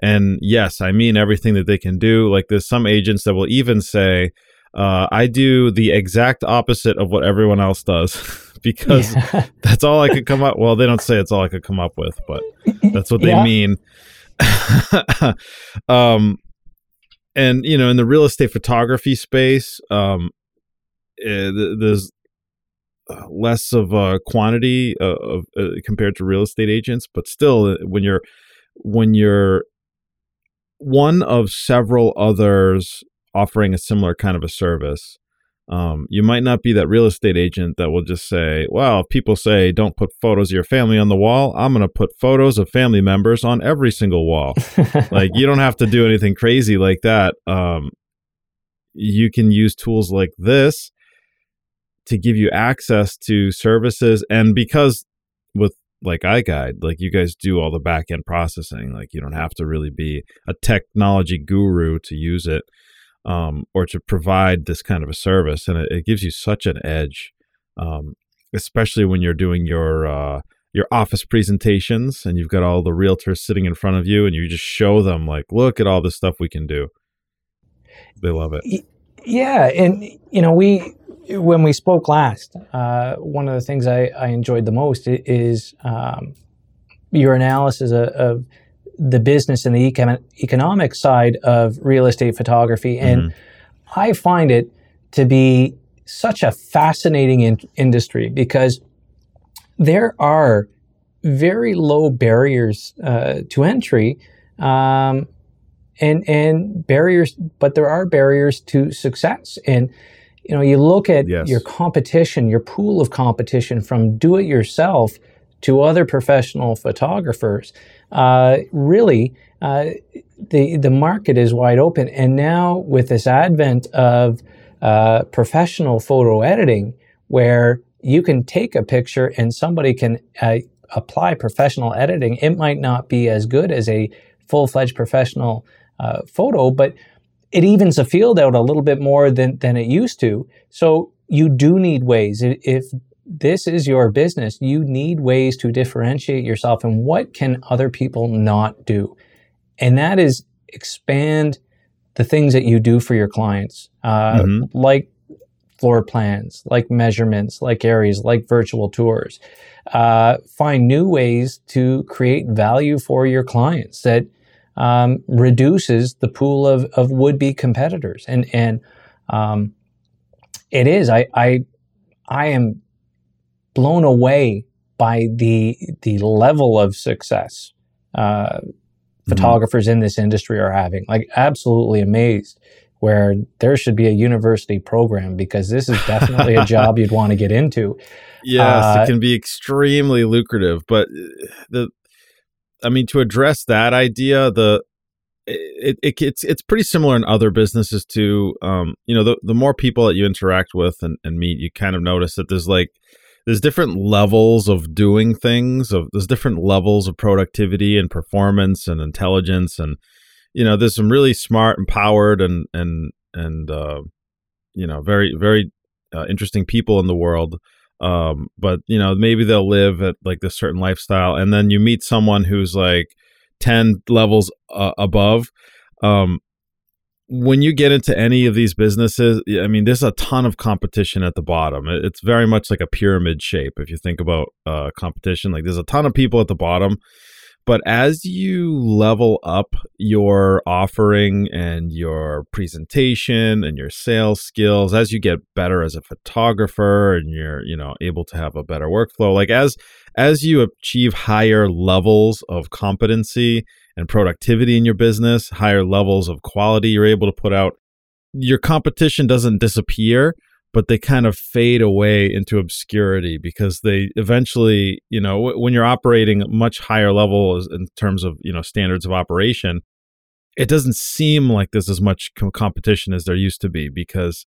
Speaker 1: And yes, I mean everything that they can do. Like there's some agents that will even say, uh, I do the exact opposite of what everyone else does because yeah. that's all I could come up. Well, they don't say it's all I could come up with, but that's what they yeah. mean. um, and you know in the real estate photography space um uh, there's uh, less of a quantity uh, of uh, compared to real estate agents but still uh, when you're when you're one of several others offering a similar kind of a service um, you might not be that real estate agent that will just say, well, people say don't put photos of your family on the wall, I'm going to put photos of family members on every single wall. like, you don't have to do anything crazy like that. Um, you can use tools like this to give you access to services. And because with like iGuide, like you guys do all the back end processing, like you don't have to really be a technology guru to use it um, or to provide this kind of a service, and it, it gives you such an edge, um, especially when you're doing your uh, your office presentations and you've got all the realtors sitting in front of you, and you just show them like, look at all this stuff we can do. They love it.
Speaker 2: Yeah, and you know we when we spoke last, uh, one of the things I, I enjoyed the most is um, your analysis of, of the business and the econ- economic side of real estate photography. And mm-hmm. I find it to be such a fascinating in- industry because there are very low barriers uh, to entry. Um, and and barriers, but there are barriers to success. And you know, you look at yes. your competition, your pool of competition from do it yourself to other professional photographers, uh, really uh, the the market is wide open. And now with this advent of uh, professional photo editing, where you can take a picture and somebody can uh, apply professional editing. It might not be as good as a full fledged professional uh, photo, but it evens the field out a little bit more than, than it used to. So you do need ways. If this is your business, you need ways to differentiate yourself and what can other people not do? And that is expand the things that you do for your clients, uh, mm-hmm. like floor plans, like measurements, like areas, like virtual tours. Uh, find new ways to create value for your clients that um, reduces the pool of, of would be competitors. And, and um, it is, I, I, I am blown away by the, the level of success uh, mm-hmm. photographers in this industry are having. Like, absolutely amazed where there should be a university program because this is definitely a job you'd want to get into.
Speaker 1: Yes, uh, it can be extremely lucrative, but uh, the I mean to address that idea, the it, it, it's it's pretty similar in other businesses too. Um, you know, the the more people that you interact with and, and meet, you kind of notice that there's like there's different levels of doing things of there's different levels of productivity and performance and intelligence and you know there's some really smart empowered and and and uh, you know very very uh, interesting people in the world. Um, but you know maybe they'll live at like this certain lifestyle. And then you meet someone who's like 10 levels uh, above. Um, when you get into any of these businesses i mean there's a ton of competition at the bottom. It's very much like a pyramid shape if you think about uh, competition. Like there's a ton of people at the bottom but as you level up your offering and your presentation and your sales skills, as you get better as a photographer and you're, you know, able to have a better workflow, like as as you achieve higher levels of competency and productivity in your business, higher levels of quality you're able to put out, your competition doesn't disappear but they kind of fade away into obscurity because they eventually, you know, w- when you're operating much higher levels in terms of, you know, standards of operation, it doesn't seem like there's as much com- competition as there used to be because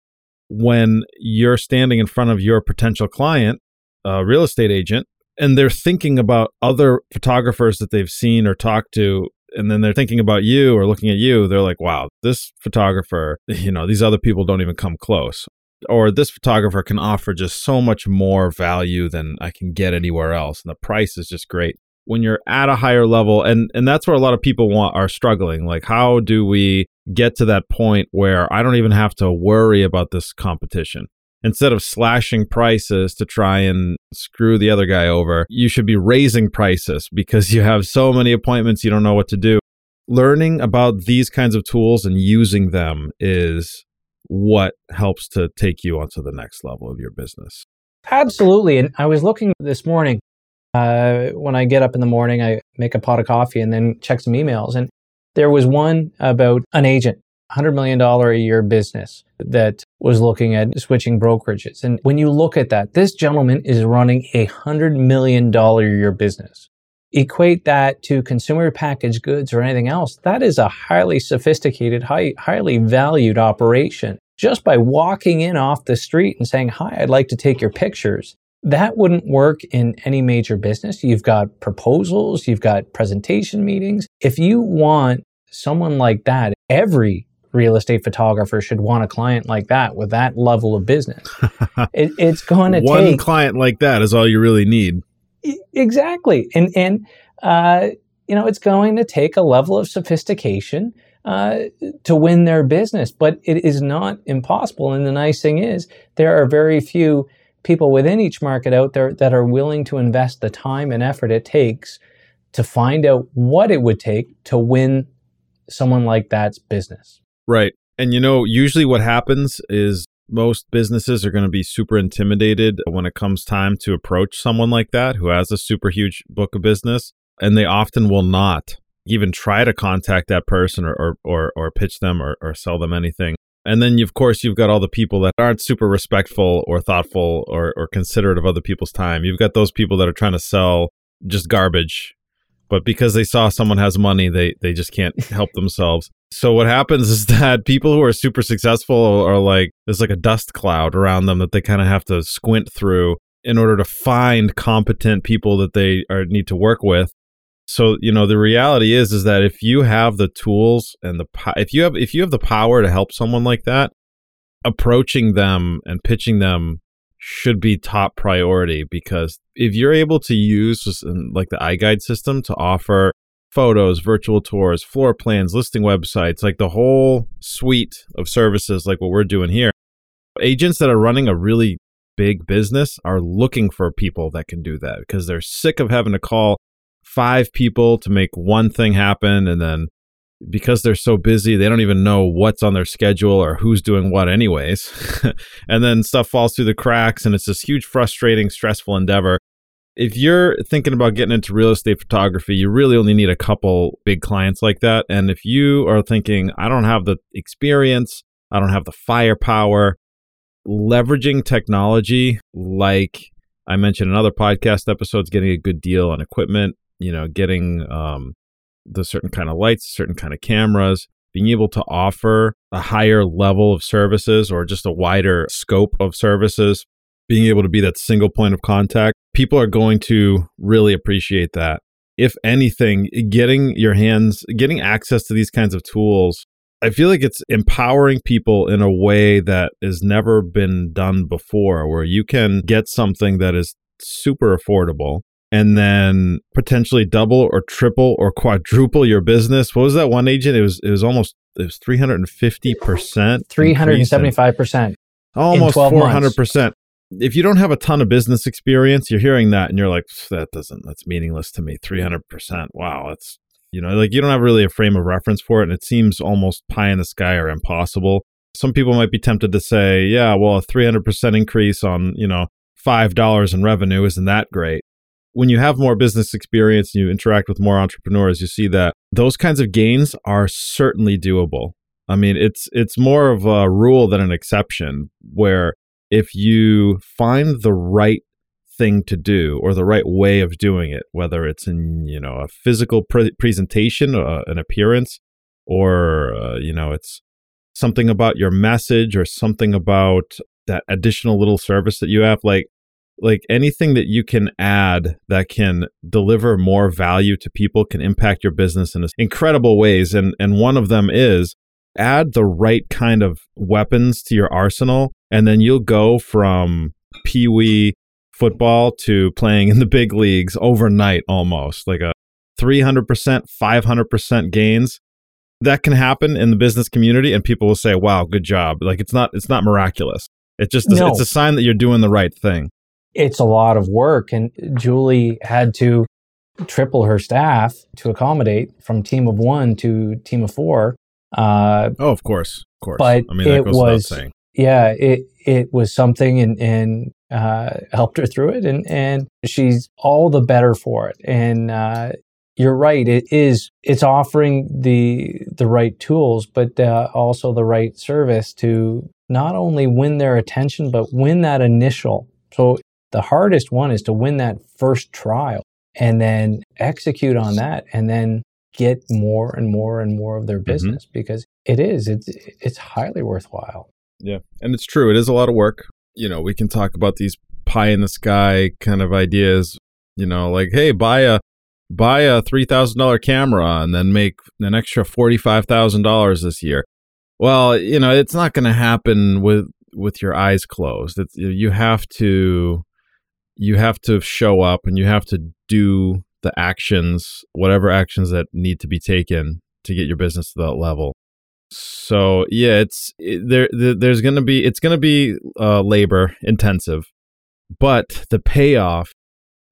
Speaker 1: when you're standing in front of your potential client, a real estate agent, and they're thinking about other photographers that they've seen or talked to and then they're thinking about you or looking at you they're like wow this photographer you know these other people don't even come close or this photographer can offer just so much more value than I can get anywhere else. And the price is just great. When you're at a higher level, and, and that's where a lot of people want are struggling. Like, how do we get to that point where I don't even have to worry about this competition? Instead of slashing prices to try and screw the other guy over, you should be raising prices because you have so many appointments, you don't know what to do. Learning about these kinds of tools and using them is what helps to take you onto the next level of your business.
Speaker 2: Absolutely. And I was looking this morning. Uh, when I get up in the morning, I make a pot of coffee and then check some emails. And there was one about an agent, $100 million a year business that was looking at switching brokerages. And when you look at that, this gentleman is running a $100 million a year business. Equate that to consumer packaged goods or anything else. That is a highly sophisticated, high, highly valued operation just by walking in off the street and saying, Hi, I'd like to take your pictures. That wouldn't work in any major business. You've got proposals, you've got presentation meetings. If you want someone like that, every real estate photographer should want a client like that with that level of business. it, it's going to
Speaker 1: one
Speaker 2: take,
Speaker 1: client like that is all you really need.
Speaker 2: Exactly, and and uh, you know it's going to take a level of sophistication uh, to win their business. But it is not impossible. And the nice thing is, there are very few people within each market out there that are willing to invest the time and effort it takes to find out what it would take to win someone like that's business.
Speaker 1: Right. And you know, usually what happens is most businesses are going to be super intimidated when it comes time to approach someone like that who has a super huge book of business and they often will not even try to contact that person or or or, or pitch them or, or sell them anything. And then, of course, you've got all the people that aren't super respectful or thoughtful or, or considerate of other people's time. You've got those people that are trying to sell just garbage, but because they saw someone has money, they they just can't help themselves. So what happens is that people who are super successful are like there's like a dust cloud around them that they kind of have to squint through in order to find competent people that they are need to work with. So, you know, the reality is is that if you have the tools and the if you have if you have the power to help someone like that, approaching them and pitching them should be top priority because if you're able to use like the iGuide system to offer photos, virtual tours, floor plans, listing websites, like the whole suite of services like what we're doing here. Agents that are running a really big business are looking for people that can do that because they're sick of having to call five people to make one thing happen and then because they're so busy they don't even know what's on their schedule or who's doing what anyways and then stuff falls through the cracks and it's this huge frustrating stressful endeavor if you're thinking about getting into real estate photography, you really only need a couple big clients like that. And if you are thinking, I don't have the experience, I don't have the firepower, leveraging technology like I mentioned in other podcast episodes, getting a good deal on equipment, you know, getting um, the certain kind of lights, certain kind of cameras, being able to offer a higher level of services or just a wider scope of services being able to be that single point of contact, people are going to really appreciate that. If anything, getting your hands, getting access to these kinds of tools, I feel like it's empowering people in a way that has never been done before, where you can get something that is super affordable and then potentially double or triple or quadruple your business. What was that one agent? It was it was almost it was 350%.
Speaker 2: 375%.
Speaker 1: Almost 400% if you don't have a ton of business experience, you're hearing that and you're like, that doesn't, that's meaningless to me. 300%. Wow. That's, you know, like you don't have really a frame of reference for it. And it seems almost pie in the sky or impossible. Some people might be tempted to say, yeah, well, a 300% increase on, you know, $5 in revenue isn't that great. When you have more business experience and you interact with more entrepreneurs, you see that those kinds of gains are certainly doable. I mean, it's it's more of a rule than an exception where if you find the right thing to do or the right way of doing it, whether it's in you know a physical pre- presentation, uh, an appearance, or uh, you know it's something about your message or something about that additional little service that you have, like like anything that you can add that can deliver more value to people can impact your business in incredible ways and and one of them is add the right kind of weapons to your arsenal, and then you'll go from pee wee football to playing in the big leagues overnight almost like a 300%, 500% gains. That can happen in the business community, and people will say, "Wow, good job!" Like it's not, it's not miraculous. It just, no. it's a sign that you're doing the right thing.
Speaker 2: It's a lot of work, and Julie had to triple her staff to accommodate from team of one to team of four
Speaker 1: uh, oh, of course, of course.
Speaker 2: But I mean, it was, yeah, it it was something, and and uh, helped her through it, and and she's all the better for it. And uh, you're right, it is. It's offering the the right tools, but uh, also the right service to not only win their attention, but win that initial. So the hardest one is to win that first trial and then execute on that and then get more and more and more of their mm-hmm. business mm-hmm. because it is it's it's highly worthwhile.
Speaker 1: Yeah, and it's true. It is a lot of work. You know, we can talk about these pie in the sky kind of ideas. You know, like hey, buy a buy a three thousand dollar camera and then make an extra forty five thousand dollars this year. Well, you know, it's not going to happen with with your eyes closed. It's, you have to you have to show up and you have to do the actions, whatever actions that need to be taken to get your business to that level. So yeah, it's it, there, there. There's gonna be it's gonna be uh, labor intensive, but the payoff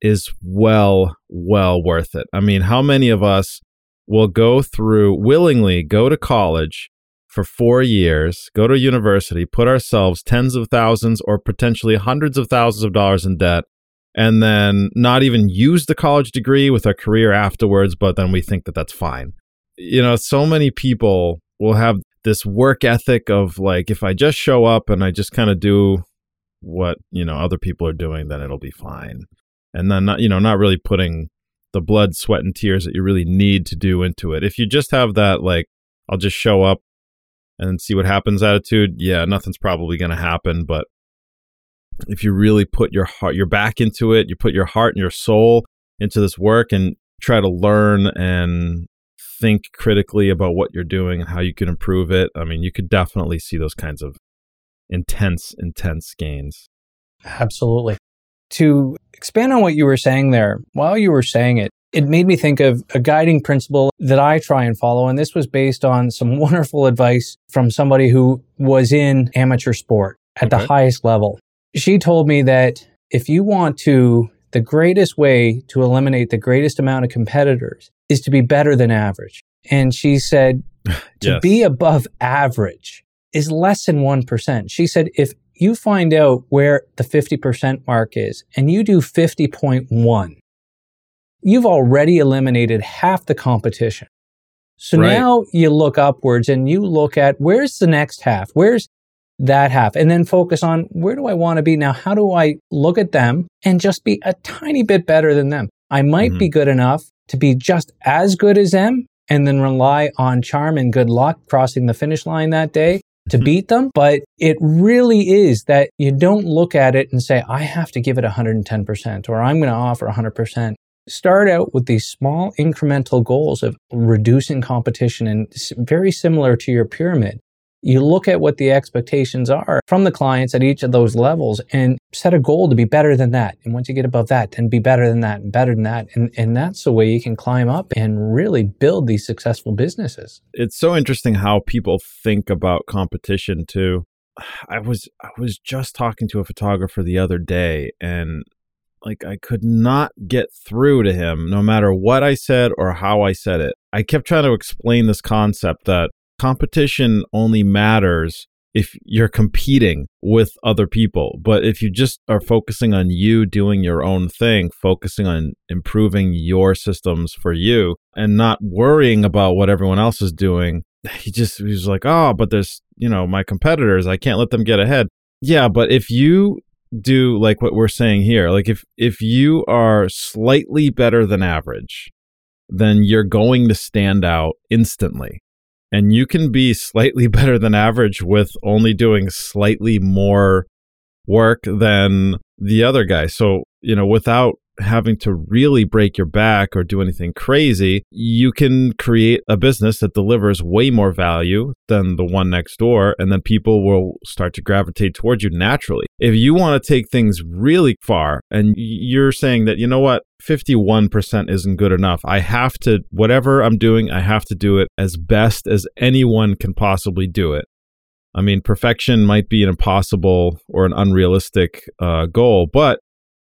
Speaker 1: is well well worth it. I mean, how many of us will go through willingly go to college for four years, go to university, put ourselves tens of thousands or potentially hundreds of thousands of dollars in debt, and then not even use the college degree with a career afterwards, but then we think that that's fine. You know, so many people will have this work ethic of like, if I just show up and I just kind of do what, you know, other people are doing, then it'll be fine. And then, not, you know, not really putting the blood, sweat, and tears that you really need to do into it. If you just have that, like, I'll just show up and see what happens attitude, yeah, nothing's probably going to happen. But if you really put your heart, your back into it, you put your heart and your soul into this work and try to learn and think critically about what you're doing and how you can improve it, I mean, you could definitely see those kinds of intense, intense gains.
Speaker 2: Absolutely. To expand on what you were saying there, while you were saying it, it made me think of a guiding principle that I try and follow. And this was based on some wonderful advice from somebody who was in amateur sport at okay. the highest level. She told me that if you want to, the greatest way to eliminate the greatest amount of competitors is to be better than average. And she said, to yes. be above average is less than 1%. She said, if you find out where the 50% mark is and you do 50.1, you've already eliminated half the competition. So right. now you look upwards and you look at where's the next half? Where's that half? And then focus on where do I want to be now? How do I look at them and just be a tiny bit better than them? I might mm-hmm. be good enough to be just as good as them and then rely on charm and good luck crossing the finish line that day to mm-hmm. beat them. But it really is that you don't look at it and say, I have to give it 110% or I'm going to offer 100% start out with these small incremental goals of reducing competition and very similar to your pyramid. You look at what the expectations are from the clients at each of those levels and set a goal to be better than that. And once you get above that, then be better than that and better than that. And, and that's the way you can climb up and really build these successful businesses.
Speaker 1: It's so interesting how people think about competition too. I was I was just talking to a photographer the other day and like I could not get through to him no matter what I said or how I said it. I kept trying to explain this concept that competition only matters if you're competing with other people. But if you just are focusing on you doing your own thing, focusing on improving your systems for you and not worrying about what everyone else is doing, he just was like, "Oh, but there's, you know, my competitors, I can't let them get ahead." Yeah, but if you do like what we're saying here. Like if if you are slightly better than average, then you're going to stand out instantly. And you can be slightly better than average with only doing slightly more work than the other guy. So, you know, without having to really break your back or do anything crazy, you can create a business that delivers way more value than the one next door. And then people will start to gravitate towards you naturally. If you want to take things really far and you're saying that, you know what, 51% isn't good enough. I have to, whatever I'm doing, I have to do it as best as anyone can possibly do it. I mean, perfection might be an impossible or an unrealistic uh, goal, but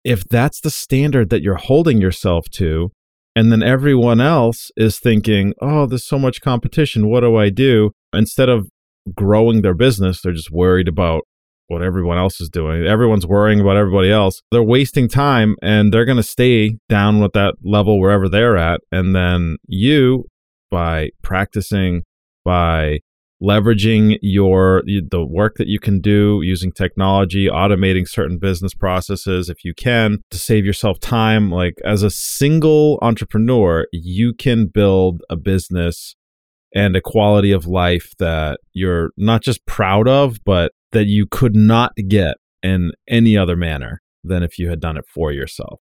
Speaker 1: if that's the standard that you're holding yourself to, and then everyone else is thinking, oh, there's so much competition. What do I do? Instead of growing their business, they're just worried about what everyone else is doing. Everyone's worrying about everybody else. They're wasting time and they're going to stay down with that level wherever they're at. And then you, by practicing, by leveraging your the work that you can do using technology automating certain business processes if you can to save yourself time. Like as a single entrepreneur you can build a business and a quality of life that you're not just proud of but that you could not get in any other manner than if you had done it for yourself.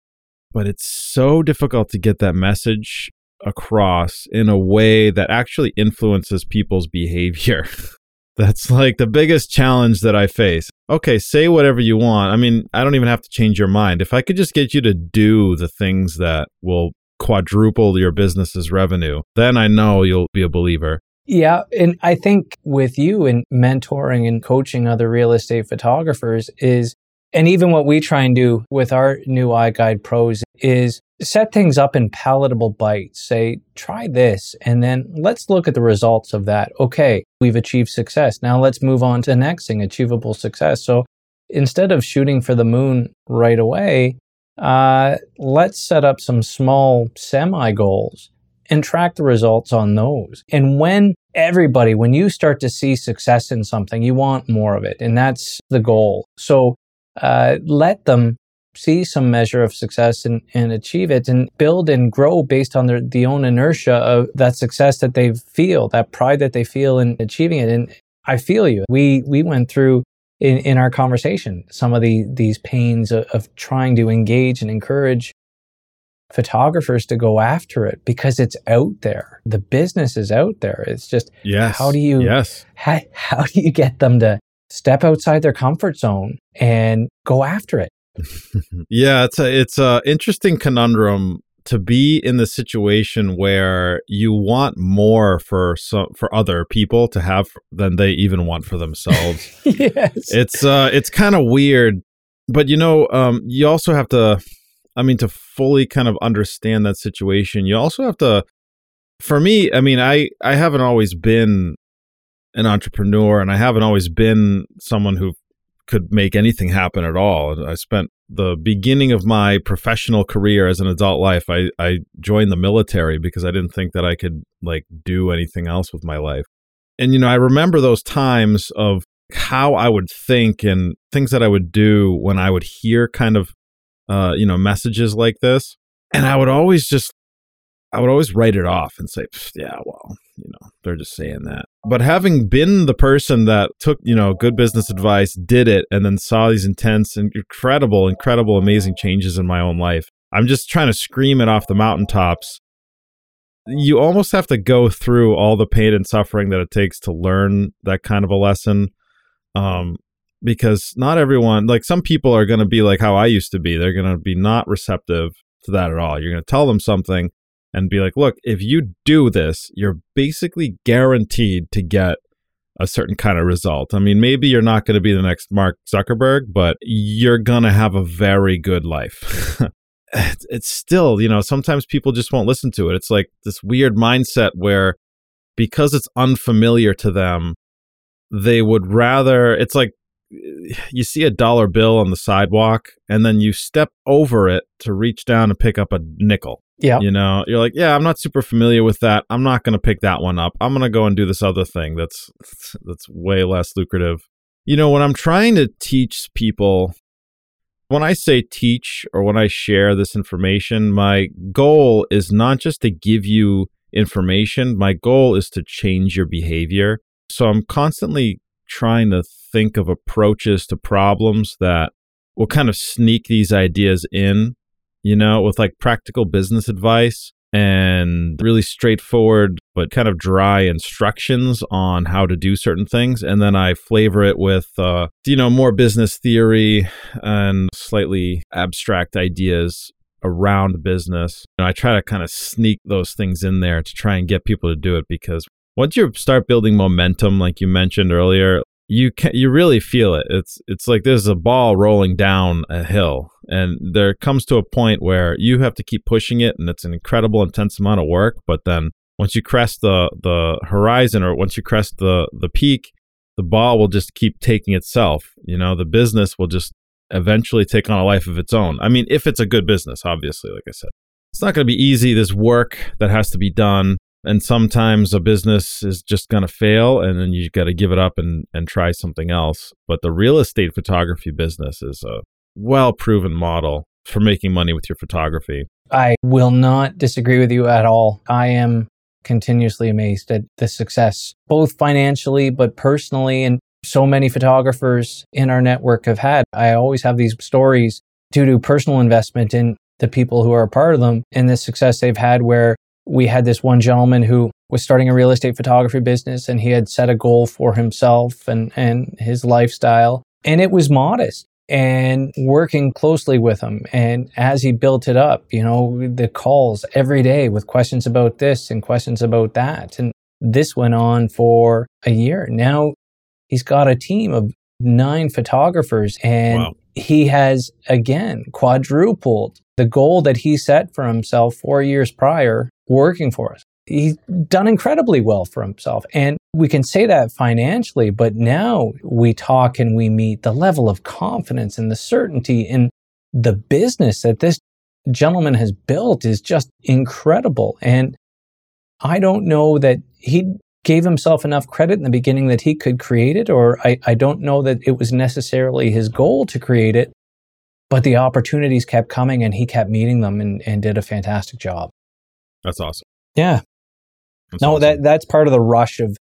Speaker 1: But it's so difficult to get that message across in a way that actually influences people's behavior. That's like the biggest challenge that I face. Okay, say whatever you want. I mean, I don't even have to change your mind. If I could just get you to do the things that will quadruple your business's revenue, then I know you'll be a believer.
Speaker 2: Yeah. And I think with you and mentoring and coaching other real estate photographers is, and even what we try and do with our new iGuide Pros is set things up in palatable bites. Say, try this, and then let's look at the results of that. Okay, we've achieved success. Now let's move on to the next thing, achievable success. So instead of shooting for the moon right away, uh, let's set up some small semi goals and track the results on those. And when everybody, when you start to see success in something, you want more of it. And that's the goal. So uh, let them see some measure of success and, and achieve it and build and grow based on their the own inertia of that success that they feel, that pride that they feel in achieving it. And I feel you. We we went through in, in our conversation some of the these pains of, of trying to engage and encourage photographers to go after it because it's out there. The business is out there. It's just
Speaker 1: yes.
Speaker 2: how do you
Speaker 1: yes.
Speaker 2: how, how do you get them to step outside their comfort zone and go after it?
Speaker 1: yeah, it's a it's a interesting conundrum to be in the situation where you want more for some for other people to have than they even want for themselves.
Speaker 2: yes.
Speaker 1: It's uh it's kind of weird, but you know, um you also have to I mean to fully kind of understand that situation, you also have to for me, I mean, I I haven't always been an entrepreneur and I haven't always been someone who could make anything happen at all. I spent the beginning of my professional career as an adult life. I, I joined the military because I didn't think that I could like do anything else with my life. And you know, I remember those times of how I would think and things that I would do when I would hear kind of uh, you know, messages like this. And I would always just I would always write it off and say, yeah, well, you know, they're just saying that. But having been the person that took, you know, good business advice, did it, and then saw these intense and incredible, incredible, amazing changes in my own life, I'm just trying to scream it off the mountaintops. You almost have to go through all the pain and suffering that it takes to learn that kind of a lesson. Um, because not everyone, like some people are going to be like how I used to be. They're going to be not receptive to that at all. You're going to tell them something and be like, look, if you do this, you're basically guaranteed to get a certain kind of result. I mean, maybe you're not going to be the next Mark Zuckerberg, but you're going to have a very good life. it's still, you know, sometimes people just won't listen to it. It's like this weird mindset where because it's unfamiliar to them, they would rather, it's like you see a dollar bill on the sidewalk and then you step over it to reach down and pick up a nickel.
Speaker 2: Yeah.
Speaker 1: You know, you're like, yeah, I'm not super familiar with that. I'm not going to pick that one up. I'm going to go and do this other thing that's that's way less lucrative. You know, when I'm trying to teach people when I say teach or when I share this information, my goal is not just to give you information. My goal is to change your behavior. So I'm constantly trying to think of approaches to problems that will kind of sneak these ideas in, you know, with like practical business advice and really straightforward but kind of dry instructions on how to do certain things. And then i flavor it with uh, you know more business theory and slightly abstract ideas around business. And i try to kind of sneak those things in there to try and get people to do it because once you start building momentum like you mentioned earlier you can you really feel it. It's it's like there's a ball rolling down a hill, and there comes to a point where you have to keep pushing it, and it's an incredible, intense amount of work. But then once you crest the the horizon, or once you crest the the peak, the ball will just keep taking itself. You know, the business will just eventually take on a life of its own. I mean, if it's a good business, obviously, like I said, it's not going to be easy. There's work that has to be done and sometimes a business is just going to fail and then you got to give it up and, and try something else. But the real estate photography business is a well proven model for making money with your photography.
Speaker 2: I will not disagree with you at all. I am continuously amazed at the success both financially but personally and so many photographers in our network have had. I always have these stories due to personal investment in the people who are a part of them and the success they've had where we had this one gentleman who was starting a real estate photography business and he had set a goal for himself and, and his lifestyle. And it was modest and working closely with him. And as he built it up, you know, the calls every day with questions about this and questions about that. And this went on for a year. Now he's got a team of nine photographers and wow. he has again quadrupled the goal that he set for himself four years prior working for us. He's done incredibly well for himself. And we can say that financially, but now we talk and we meet the level of confidence and the certainty in the business that this gentleman has built is just incredible. And I don't know that he gave himself enough credit in the beginning that he could create it, or I, I don't know that it was necessarily his goal to create it, but the opportunities kept coming and he kept meeting them and, and did a fantastic job.
Speaker 1: That's awesome.
Speaker 2: Yeah. That's no, awesome. that that's part of the rush of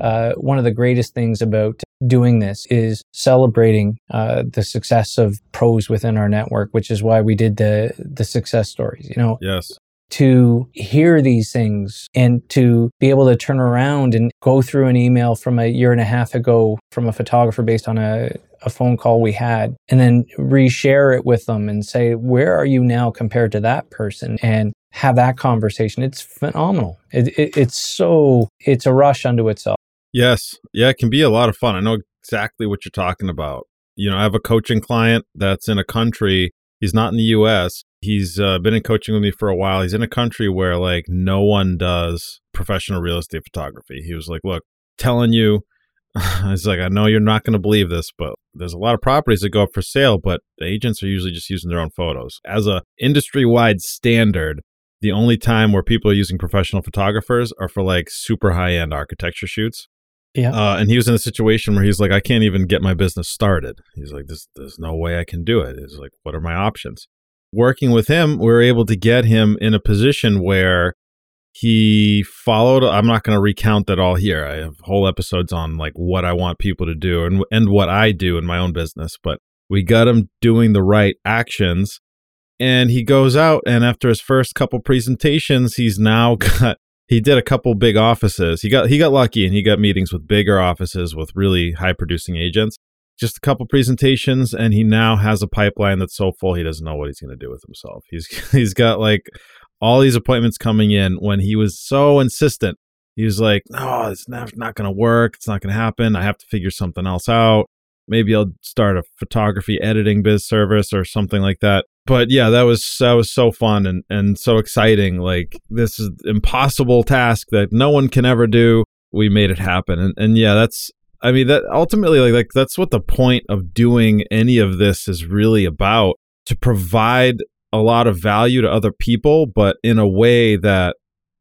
Speaker 2: uh, one of the greatest things about doing this is celebrating uh, the success of pros within our network, which is why we did the the success stories. You know,
Speaker 1: yes,
Speaker 2: to hear these things and to be able to turn around and go through an email from a year and a half ago from a photographer based on a, a phone call we had and then reshare it with them and say, where are you now compared to that person? And have that conversation. It's phenomenal. It, it, it's so, it's a rush unto itself.
Speaker 1: Yes. Yeah, it can be a lot of fun. I know exactly what you're talking about. You know, I have a coaching client that's in a country, he's not in the US. He's uh, been in coaching with me for a while. He's in a country where like no one does professional real estate photography. He was like, "Look, telling you was like, I know you're not going to believe this, but there's a lot of properties that go up for sale, but the agents are usually just using their own photos. As a industry-wide standard, the only time where people are using professional photographers are for like super high-end architecture shoots.
Speaker 2: Yeah.
Speaker 1: Uh, and he was in a situation where he's like, I can't even get my business started. He's like, there's, there's no way I can do it. He's like, what are my options? Working with him, we were able to get him in a position where he followed i'm not going to recount that all here i have whole episodes on like what i want people to do and, and what i do in my own business but we got him doing the right actions and he goes out and after his first couple presentations he's now got he did a couple big offices. He got he got lucky and he got meetings with bigger offices with really high producing agents. Just a couple presentations and he now has a pipeline that's so full he doesn't know what he's going to do with himself. He's he's got like all these appointments coming in when he was so insistent. He was like, "No, it's not not going to work. It's not going to happen. I have to figure something else out. Maybe I'll start a photography editing biz service or something like that." But yeah, that was that was so fun and and so exciting. Like this is impossible task that no one can ever do. We made it happen, and and yeah, that's I mean that ultimately like like that's what the point of doing any of this is really about to provide a lot of value to other people, but in a way that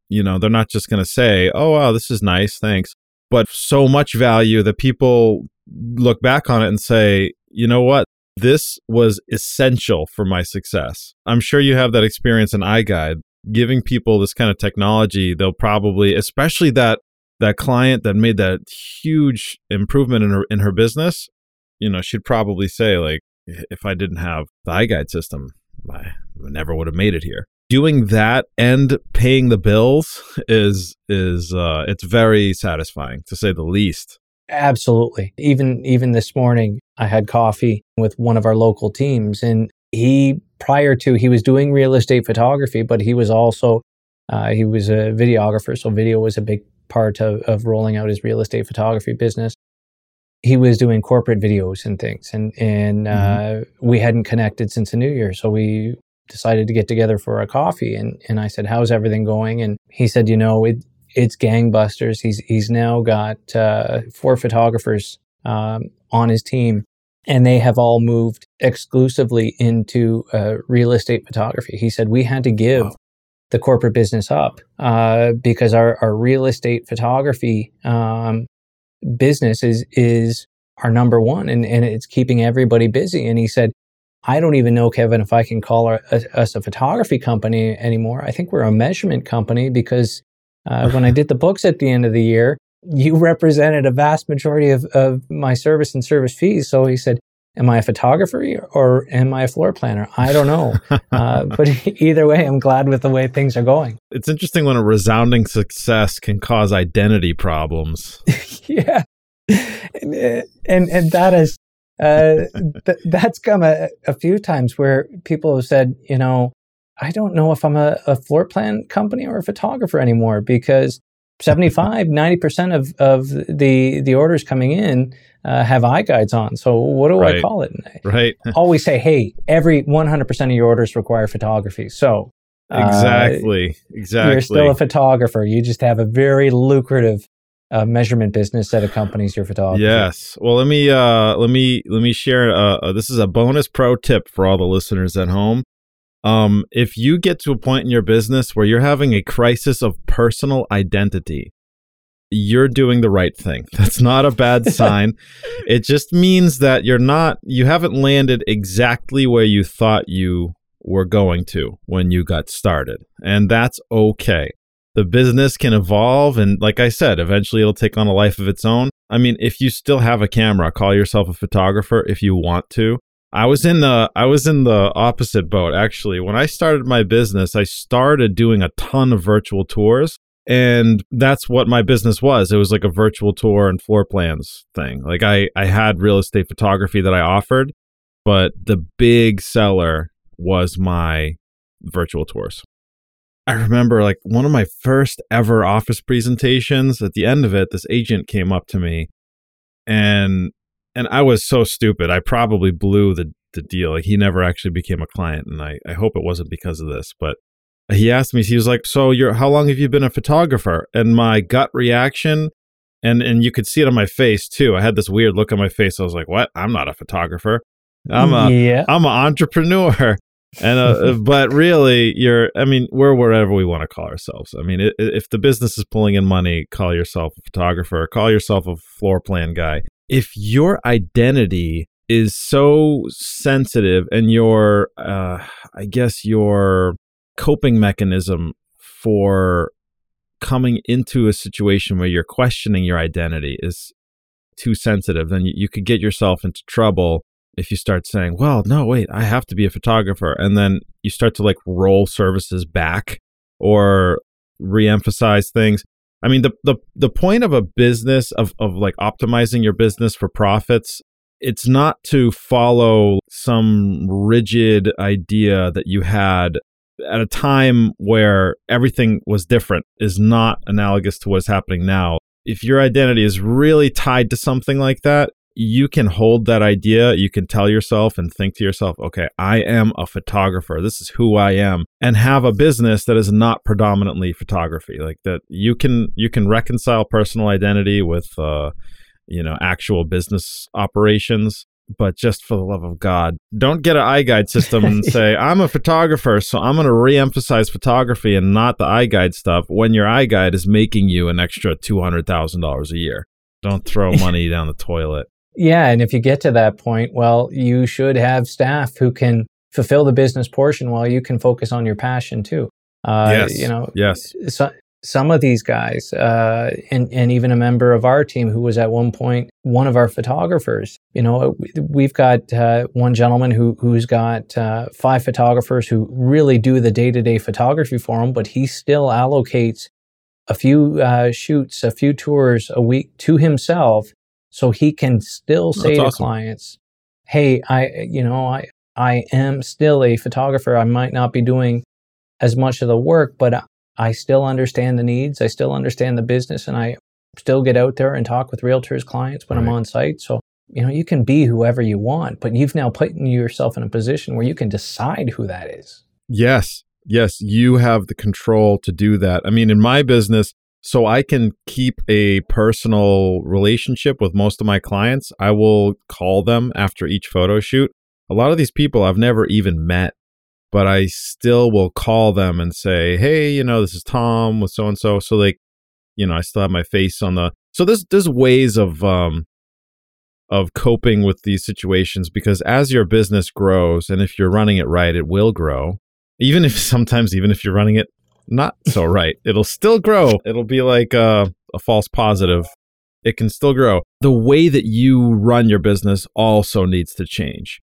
Speaker 1: you know they're not just going to say, "Oh wow, this is nice, thanks," but so much value that people look back on it and say, "You know what? This was essential for my success. I'm sure you have that experience in iGuide. Giving people this kind of technology, they'll probably, especially that that client that made that huge improvement in her in her business, you know, she'd probably say like, if I didn't have the iGuide system, I never would have made it here. Doing that and paying the bills is is uh, it's very satisfying to say the least.
Speaker 2: Absolutely. Even even this morning, I had coffee with one of our local teams, and he prior to he was doing real estate photography, but he was also uh, he was a videographer, so video was a big part of, of rolling out his real estate photography business. He was doing corporate videos and things, and and mm-hmm. uh, we hadn't connected since the new year, so we decided to get together for a coffee. and And I said, "How's everything going?" And he said, "You know, it it's gangbusters. He's he's now got uh, four photographers um, on his team, and they have all moved exclusively into uh, real estate photography. He said we had to give wow. the corporate business up uh, because our, our real estate photography um, business is is our number one, and and it's keeping everybody busy. And he said. I don't even know, Kevin, if I can call our, us a photography company anymore. I think we're a measurement company because uh, when I did the books at the end of the year, you represented a vast majority of, of my service and service fees. So he said, Am I a photographer or am I a floor planner? I don't know. Uh, but either way, I'm glad with the way things are going.
Speaker 1: It's interesting when a resounding success can cause identity problems.
Speaker 2: yeah. And, and, and that is, uh, th- that's come a, a few times where people have said, you know, I don't know if I'm a, a floor plan company or a photographer anymore because 75, 90% of, of the, the orders coming in uh, have iGuides on. So what do right. I call it?
Speaker 1: Right.
Speaker 2: Always say, hey, every 100% of your orders require photography. So
Speaker 1: uh, exactly, exactly.
Speaker 2: You're still a photographer. You just have a very lucrative uh, measurement business that accompanies your photography.
Speaker 1: Yes. Well, let me uh, let me let me share. Uh, this is a bonus pro tip for all the listeners at home. Um, if you get to a point in your business where you're having a crisis of personal identity, you're doing the right thing. That's not a bad sign. it just means that you're not, you haven't landed exactly where you thought you were going to when you got started. And that's okay. the business can evolve. And like I said, eventually it'll take on a life of its own. I mean, if you still have a camera, call yourself a photographer if you want to. I was in the I was in the opposite boat actually. When I started my business, I started doing a ton of virtual tours and that's what my business was. It was like a virtual tour and floor plans thing. Like I I had real estate photography that I offered, but the big seller was my virtual tours. I remember like one of my first ever office presentations at the end of it this agent came up to me and and I was so stupid. I probably blew the the deal. Like he never actually became a client, and I I hope it wasn't because of this. But he asked me, he was like, "So you're how long have you been a photographer?" And my gut reaction, and and you could see it on my face too. I had this weird look on my face. I was like, "What? I'm not a photographer. I'm a yeah. I'm an entrepreneur." and uh, but really you're i mean we're wherever we want to call ourselves i mean if the business is pulling in money call yourself a photographer call yourself a floor plan guy if your identity is so sensitive and your uh, i guess your coping mechanism for coming into a situation where you're questioning your identity is too sensitive then you, could get yourself into trouble if you start saying well no wait i have to be a photographer and then you start to like roll services back or re-emphasize things I mean, the, the, the point of a business of, of like optimizing your business for profits, it's not to follow some rigid idea that you had at a time where everything was different is not analogous to what's happening now. If your identity is really tied to something like that, you can hold that idea. You can tell yourself and think to yourself, okay, I am a photographer. This is who I am and have a business that is not predominantly photography. Like that you can, you can reconcile personal identity with, uh, you know, actual business operations. But just for the love of God, don't get an iGuide system and say, I'm a photographer, so I'm going to re emphasize photography and not the iGuide stuff when your iGuide is making you an extra $200,000 a year. Don't throw money down the toilet.
Speaker 2: Yeah, and if you get to that point, well, you should have staff who can fulfill the business portion while you can focus on your passion too.
Speaker 1: Uh, yes. You know. Yes.
Speaker 2: So, some of these guys, uh, and and even a member of our team who was at one point one of our photographers. You know, we've got uh, one gentleman who who's got uh, five photographers who really do the day to day photography for him, but he still allocates a few uh, shoots, a few tours a week to himself so he can still say That's to awesome. clients, "Hey, I you know, I I am still a photographer. I might not be doing as much of the work, but I still understand the needs. I still understand the business and I still get out there and talk with realtors clients when right. I'm on site. So, you know, you can be whoever you want, but you've now put yourself in a position where you can decide who that is.
Speaker 1: Yes. Yes, you have the control to do that. I mean, in my business, so I can keep a personal relationship with most of my clients. I will call them after each photo shoot. A lot of these people I've never even met, but I still will call them and say, "Hey, you know, this is Tom with so and so." So like, you know, I still have my face on the. So there's there's ways of um of coping with these situations because as your business grows and if you're running it right, it will grow. Even if sometimes even if you're running it not so right. It'll still grow. It'll be like a, a false positive. It can still grow. The way that you run your business also needs to change.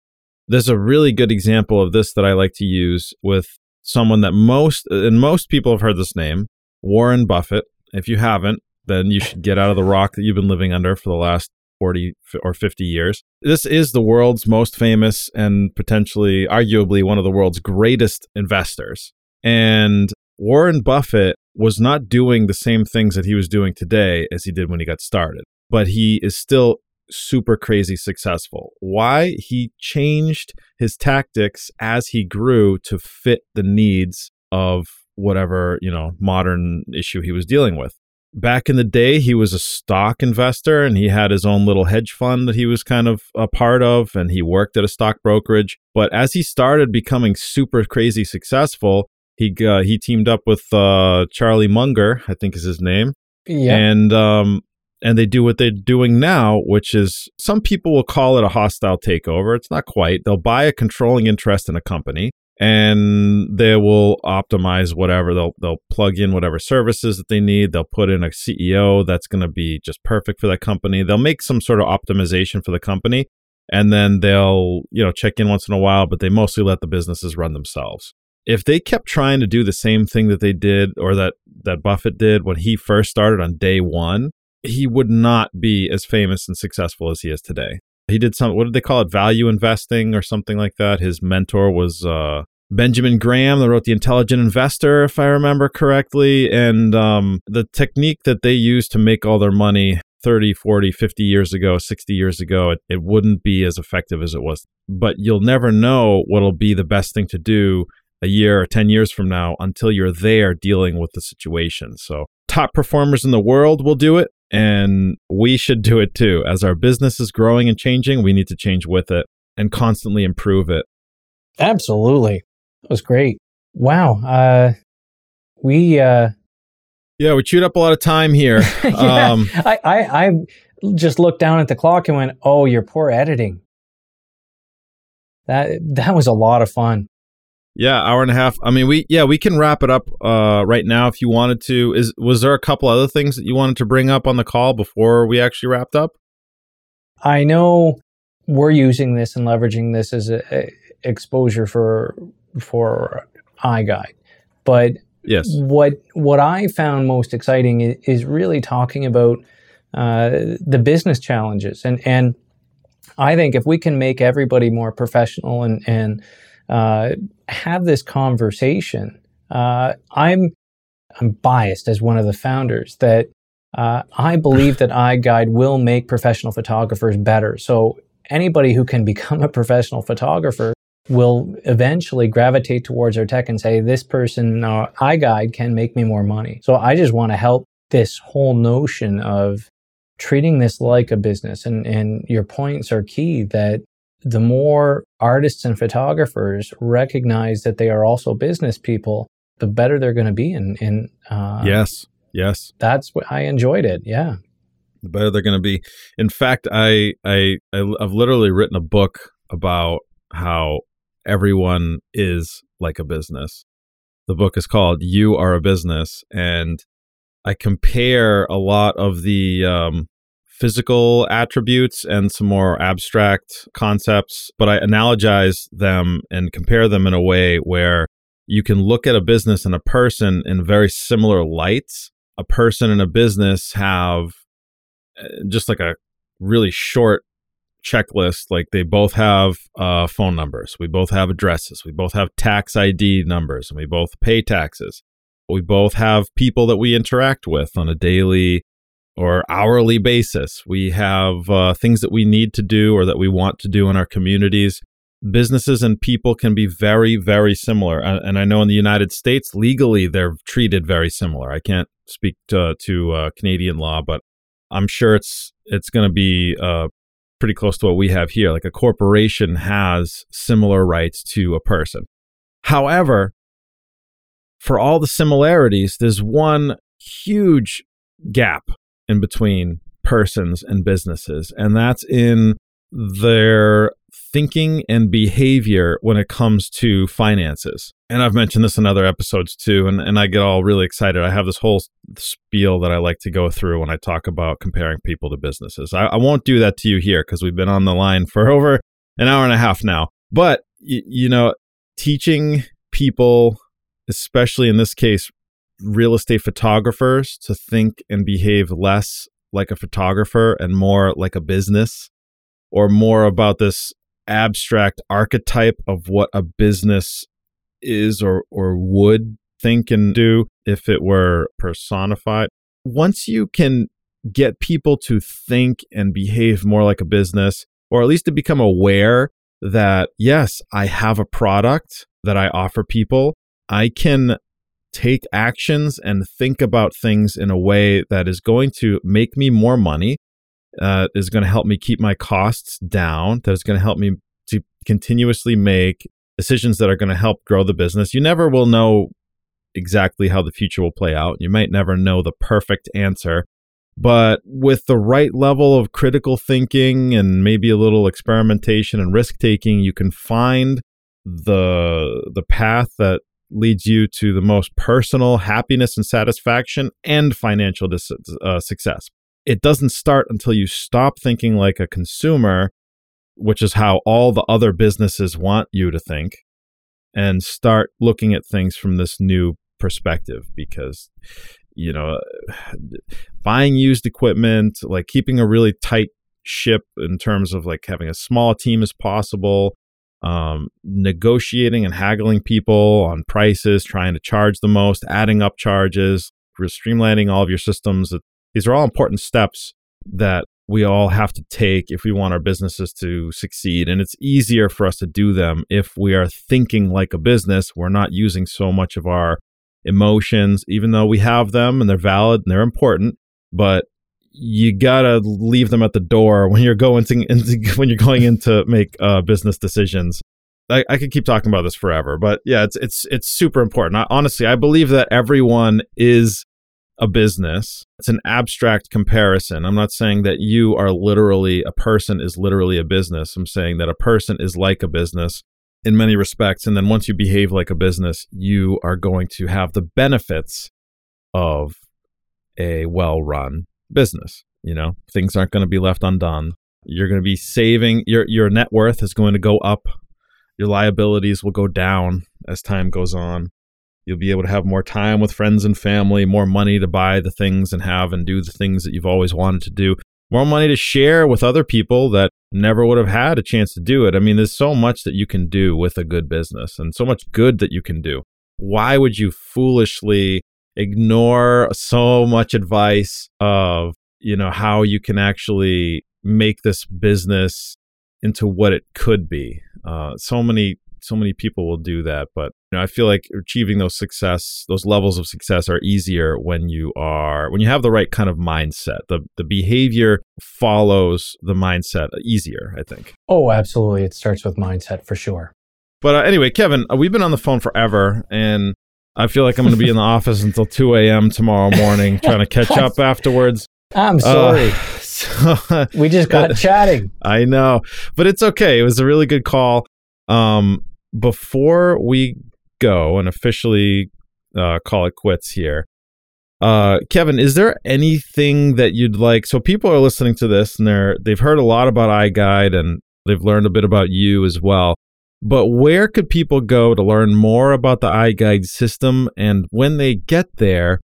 Speaker 1: There's a really good example of this that I like to use with someone that most and most people have heard this name, Warren Buffett. If you haven't, then you should get out of the rock that you've been living under for the last 40 or 50 years. This is the world's most famous and potentially, arguably, one of the world's greatest investors. And Warren Buffett was not doing the same things that he was doing today as he did when he got started, but he is still super crazy successful. Why? He changed his tactics as he grew to fit the needs of whatever, you know, modern issue he was dealing with. Back in the day, he was a stock investor and he had his own little hedge fund that he was kind of a part of and he worked at a stock brokerage. But as he started becoming super crazy successful, he uh, he teamed up with uh, Charlie Munger, I think is his name. Yeah. And um and they do what they're doing now, which is some people will call it a hostile takeover. It's not quite. They'll buy a controlling interest in a company and they will optimize whatever they'll they'll plug in whatever services that they need they'll put in a CEO that's going to be just perfect for that company they'll make some sort of optimization for the company and then they'll you know check in once in a while but they mostly let the businesses run themselves if they kept trying to do the same thing that they did or that that Buffett did when he first started on day 1 he would not be as famous and successful as he is today he did some what did they call it value investing or something like that his mentor was uh Benjamin Graham that wrote The Intelligent Investor, if I remember correctly. And um, the technique that they used to make all their money 30, 40, 50 years ago, 60 years ago, it, it wouldn't be as effective as it was. But you'll never know what'll be the best thing to do a year or 10 years from now until you're there dealing with the situation. So, top performers in the world will do it. And we should do it too. As our business is growing and changing, we need to change with it and constantly improve it.
Speaker 2: Absolutely. That was great. Wow. Uh, we. Uh,
Speaker 1: yeah, we chewed up a lot of time here.
Speaker 2: yeah, um, I, I, I just looked down at the clock and went, "Oh, your poor editing." That that was a lot of fun.
Speaker 1: Yeah, hour and a half. I mean, we yeah we can wrap it up uh, right now if you wanted to. Is was there a couple other things that you wanted to bring up on the call before we actually wrapped up?
Speaker 2: I know we're using this and leveraging this as a, a exposure for for iGuide. But
Speaker 1: yes,
Speaker 2: what what I found most exciting is, is really talking about uh, the business challenges, and and I think if we can make everybody more professional and and have this conversation, uh, I'm I'm biased as one of the founders that uh, I believe that iGuide will make professional photographers better. So anybody who can become a professional photographer will eventually gravitate towards our tech and say, this person, uh, iGuide can make me more money. So I just want to help this whole notion of treating this like a business. And, and your points are key that the more artists and photographers recognize that they are also business people, the better they're going to be. And, in
Speaker 1: uh, yes, yes,
Speaker 2: that's what I enjoyed it. Yeah,
Speaker 1: the better they're going to be. In fact, I, I I've literally written a book about how everyone is like a business. The book is called You Are a Business. And I compare a lot of the um, physical attributes and some more abstract concepts, but I analogize them and compare them in a way where you can look at a business and a person in very similar lights. A person and a business have uh, just like a really short checklist like they both have uh, phone numbers. We both have addresses. We both have tax id numbers and we both pay taxes. We both have people that we interact with on a daily or hourly basis we have uh, things that we need to do or that we want to do in our communities businesses and people can be very very similar and i know in the united states legally they're treated very similar i can't speak to, to uh, canadian law but i'm sure it's it's going to be uh, pretty close to what we have here. Like a corporation has similar rights to a person. However, for all the similarities, there's one huge gap in between persons and businesses, and that's in their thinking and behavior when it comes to finances. And I've mentioned this in other episodes too, and, and I get all really excited. I have this whole spiel that I like to go through when I talk about comparing people to businesses. I, I won't do that to you here because we've been on the line for over an hour and a half now. But, y- you know, teaching people, especially in this case, real estate photographers, to think and behave less like a photographer and more like a business or more about this abstract archetype of what a business is or or would think and do if it were personified. Once you can get people to think and behave more like a business, or at least to become aware that, yes, I have a product that I offer people, I can take actions and think about things in a way that is going to make me more money, uh, is going to help me keep my costs down, that is going to help me to continuously make decisions that are going to help grow the business. You never will know exactly how the future will play out. You might never know the perfect answer, but with the right level of critical thinking and maybe a little experimentation and risk taking, you can find the the path that leads you to the most personal happiness and satisfaction and financial dis- uh, success. It doesn't start until you stop thinking like a consumer, which is how all the other businesses want you to think, and start looking at things from this new perspective because you know buying used equipment like keeping a really tight ship in terms of like having a small team as possible um, negotiating and haggling people on prices, trying to charge the most, adding up charges, streamlining all of your systems. These are all important steps that we all have to take if we want our businesses to succeed. And it's easier for us to do them if we are thinking like a business. We're not using so much of our emotions, even though we have them and they're valid and they're important. But you gotta leave them at the door when you're going to when you're going in to make uh, business decisions. I, I, could keep talking about this forever, but yeah, it's it's it's super important. I, honestly, I believe that everyone is a business. It's an abstract comparison. I'm not saying that you are literally a person is literally a business. I'm saying that a person is like a business in many respects, and then once you behave like a business, you are going to have the benefits of a well-run business. You know, things aren't going to be left undone. You're going to be saving your your net worth is going to go up. Your liabilities will go down as time goes on. You'll be able to have more time with friends and family, more money to buy the things and have and do the things that you've always wanted to do, more money to share with other people that never would have had a chance to do it. I mean, there's so much that you can do with a good business and so much good that you can do. Why would you foolishly ignore so much advice of you know how you can actually make this business into what it could be. Uh, so many so many people will do that but you know, i feel like achieving those success those levels of success are easier when you are when you have the right kind of mindset. The the behavior follows the mindset easier i think.
Speaker 2: Oh absolutely. It starts with mindset for sure.
Speaker 1: But uh, anyway kevin uh, we've been on the phone forever and I feel like I'm going to be in the office until 2 a.m. tomorrow morning trying to catch up afterwards.
Speaker 2: I'm sorry. Uh, so, we just got chatting.
Speaker 1: I know, but it's okay. It was a really good call. Um, before we go and officially uh, call it quits here, uh, Kevin, is there anything that you'd like? So people are listening to this and they're they've heard a lot about iGuide and they've learned a bit about you as well. But where could people go to learn more about the iGuide system? And when they get there,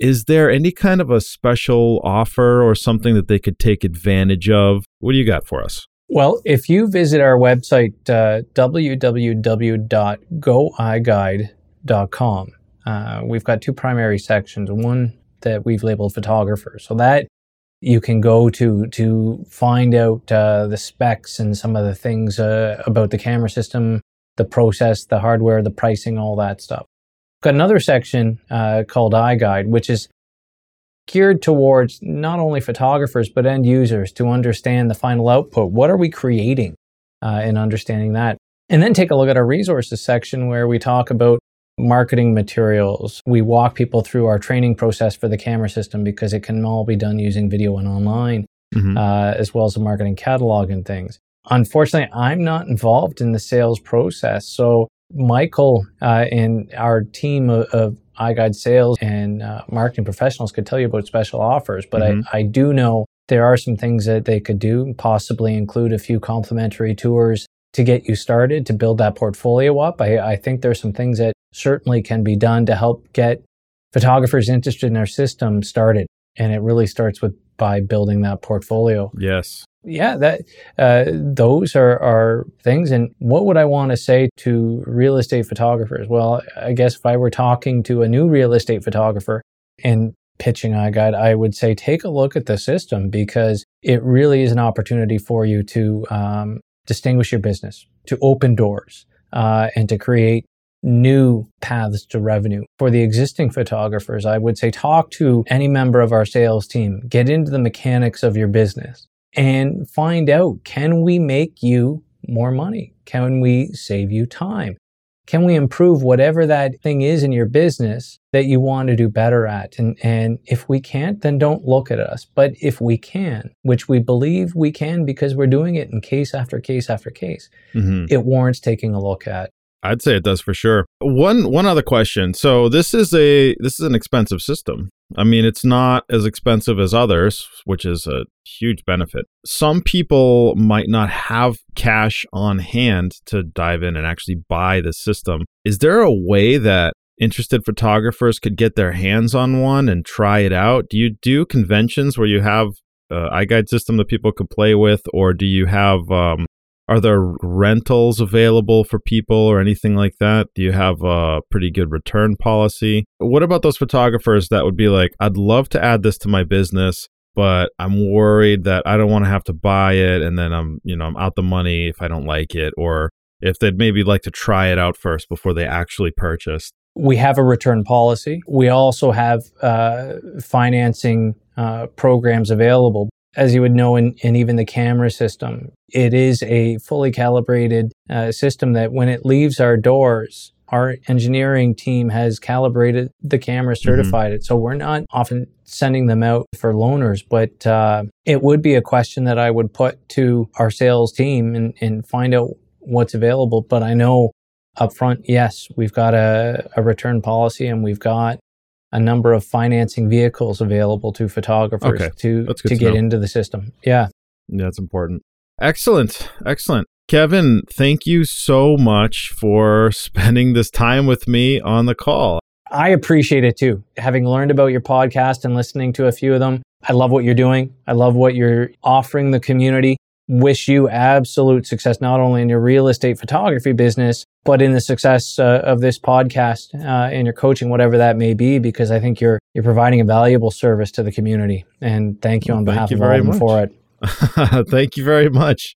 Speaker 1: is there any kind of a special offer or something that they could take advantage of? What do you got for us?
Speaker 2: Well, if you visit our website, uh, www.goiguide.com, uh, we've got two primary sections. One that we've labeled photographers. So that you can go to to find out uh, the specs and some of the things uh, about the camera system, the process, the hardware, the pricing, all that stuff. Got another section uh, called iGuide, which is geared towards not only photographers but end users to understand the final output. What are we creating uh, in understanding that? And then take a look at our resources section where we talk about marketing materials. We walk people through our training process for the camera system because it can all be done using video and online, mm-hmm. uh, as well as a marketing catalog and things. Unfortunately, I'm not involved in the sales process. So, Michael uh, and our team of, of iGuide sales and uh, marketing professionals could tell you about special offers, but mm-hmm. I, I do know there are some things that they could do, possibly include a few complimentary tours to get you started to build that portfolio up. I, I think there's some things that certainly can be done to help get photographers interested in our system started. And it really starts with by building that portfolio.
Speaker 1: Yes.
Speaker 2: Yeah, that uh, those are, are things. And what would I want to say to real estate photographers? Well, I guess if I were talking to a new real estate photographer and pitching iGuide, I would say take a look at the system because it really is an opportunity for you to um, distinguish your business, to open doors, uh, and to create new paths to revenue. For the existing photographers, I would say talk to any member of our sales team, get into the mechanics of your business and find out can we make you more money? Can we save you time? Can we improve whatever that thing is in your business that you want to do better at? And, and if we can't, then don't look at us. But if we can, which we believe we can because we're doing it in case after case after case, mm-hmm. it warrants taking a look at.
Speaker 1: I'd say it does for sure. One one other question. So this is a this is an expensive system. I mean, it's not as expensive as others, which is a huge benefit. Some people might not have cash on hand to dive in and actually buy the system. Is there a way that interested photographers could get their hands on one and try it out? Do you do conventions where you have uh, iGuide system that people could play with, or do you have um, are there rentals available for people or anything like that? Do you have a pretty good return policy? What about those photographers that would be like, I'd love to add this to my business, but I'm worried that I don't want to have to buy it and then I'm, you know, I'm out the money if I don't like it or if they'd maybe like to try it out first before they actually purchase.
Speaker 2: We have a return policy. We also have uh, financing uh, programs available as you would know in, in even the camera system, it is a fully calibrated uh, system that when it leaves our doors, our engineering team has calibrated the camera, mm-hmm. certified mm-hmm. it. So we're not often sending them out for loaners, but uh, it would be a question that I would put to our sales team and, and find out what's available. But I know upfront, yes, we've got a, a return policy and we've got a number of financing vehicles available to photographers okay. to to, to get know. into the system. Yeah.
Speaker 1: Yeah, that's important. Excellent. Excellent. Kevin, thank you so much for spending this time with me on the call.
Speaker 2: I appreciate it too. Having learned about your podcast and listening to a few of them, I love what you're doing. I love what you're offering the community wish you absolute success, not only in your real estate photography business, but in the success uh, of this podcast uh, and your coaching, whatever that may be, because I think you're you're providing a valuable service to the community. And thank you on behalf you of all for it.
Speaker 1: thank you very much.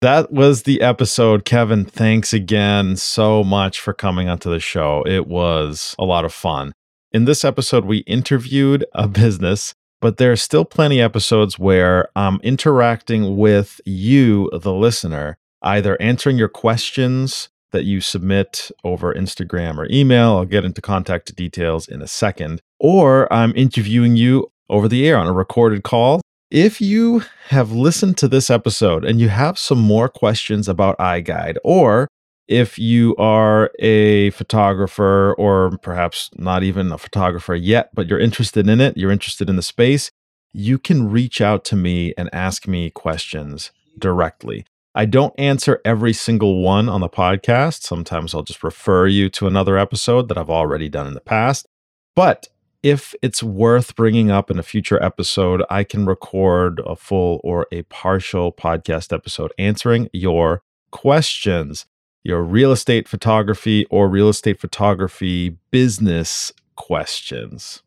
Speaker 1: That was the episode. Kevin, thanks again so much for coming onto the show. It was a lot of fun. In this episode, we interviewed a business but there are still plenty episodes where I'm interacting with you, the listener, either answering your questions that you submit over Instagram or email. I'll get into contact details in a second. Or I'm interviewing you over the air on a recorded call. If you have listened to this episode and you have some more questions about iGuide, or if you are a photographer or perhaps not even a photographer yet, but you're interested in it, you're interested in the space, you can reach out to me and ask me questions directly. I don't answer every single one on the podcast. Sometimes I'll just refer you to another episode that I've already done in the past. But if it's worth bringing up in a future episode, I can record a full or a partial podcast episode answering your questions your real estate photography or real estate photography business questions.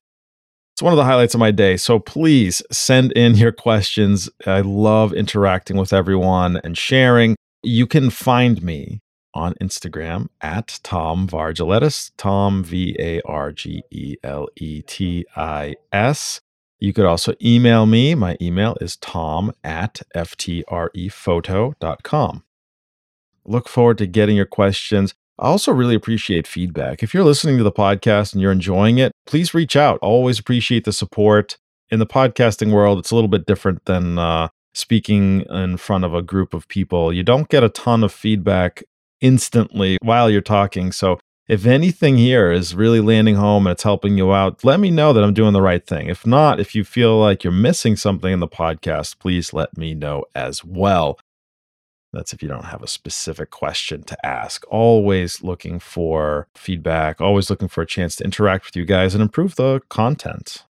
Speaker 1: It's one of the highlights of my day. So please send in your questions. I love interacting with everyone and sharing. You can find me on Instagram at Tom Vargeletis, Tom V A R G E L E T I S. You could also email me. My email is tom at ftrePhoto.com. Look forward to getting your questions. I also really appreciate feedback. If you're listening to the podcast and you're enjoying it, please reach out. Always appreciate the support. In the podcasting world, it's a little bit different than uh, speaking in front of a group of people. You don't get a ton of feedback instantly while you're talking. So if anything here is really landing home and it's helping you out, let me know that I'm doing the right thing. If not, if you feel like you're missing something in the podcast, please let me know as well. That's if you don't have a specific question to ask. Always looking for feedback, always looking for a chance to interact with you guys and improve the content.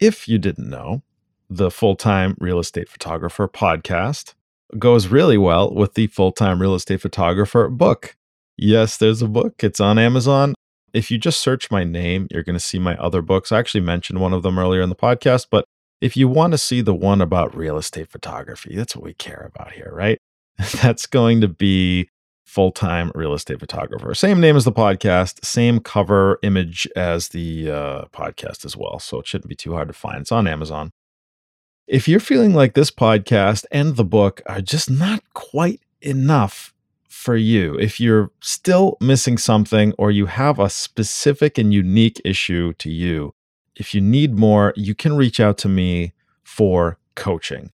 Speaker 1: If you didn't know, the Full Time Real Estate Photographer podcast goes really well with the Full Time Real Estate Photographer book. Yes, there's a book, it's on Amazon. If you just search my name, you're going to see my other books. I actually mentioned one of them earlier in the podcast, but if you want to see the one about real estate photography, that's what we care about here, right? that's going to be full time real estate photographer. Same name as the podcast, same cover image as the uh, podcast as well. So it shouldn't be too hard to find. It's on Amazon. If you're feeling like this podcast and the book are just not quite enough for you, if you're still missing something or you have a specific and unique issue to you, if you need more, you can reach out to me for coaching.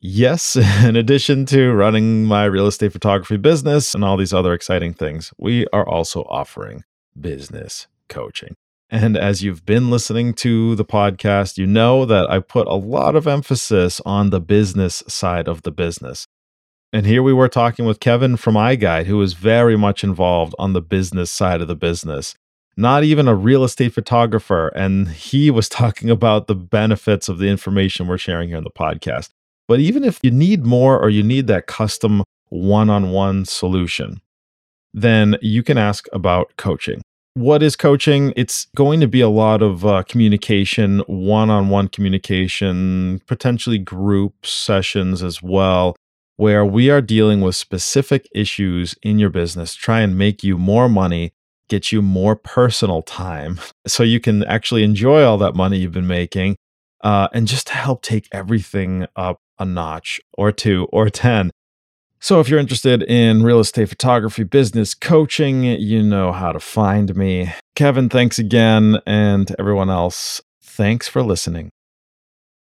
Speaker 1: Yes, in addition to running my real estate photography business and all these other exciting things, we are also offering business coaching. And as you've been listening to the podcast, you know that I put a lot of emphasis on the business side of the business. And here we were talking with Kevin from iGuide, who is very much involved on the business side of the business, not even a real estate photographer. And he was talking about the benefits of the information we're sharing here in the podcast. But even if you need more or you need that custom one on one solution, then you can ask about coaching. What is coaching? It's going to be a lot of uh, communication, one on one communication, potentially group sessions as well, where we are dealing with specific issues in your business, try and make you more money, get you more personal time so you can actually enjoy all that money you've been making, uh, and just to help take everything up a notch or two or 10. So, if you're interested in real estate photography business coaching, you know how to find me. Kevin, thanks again. And everyone else, thanks for listening.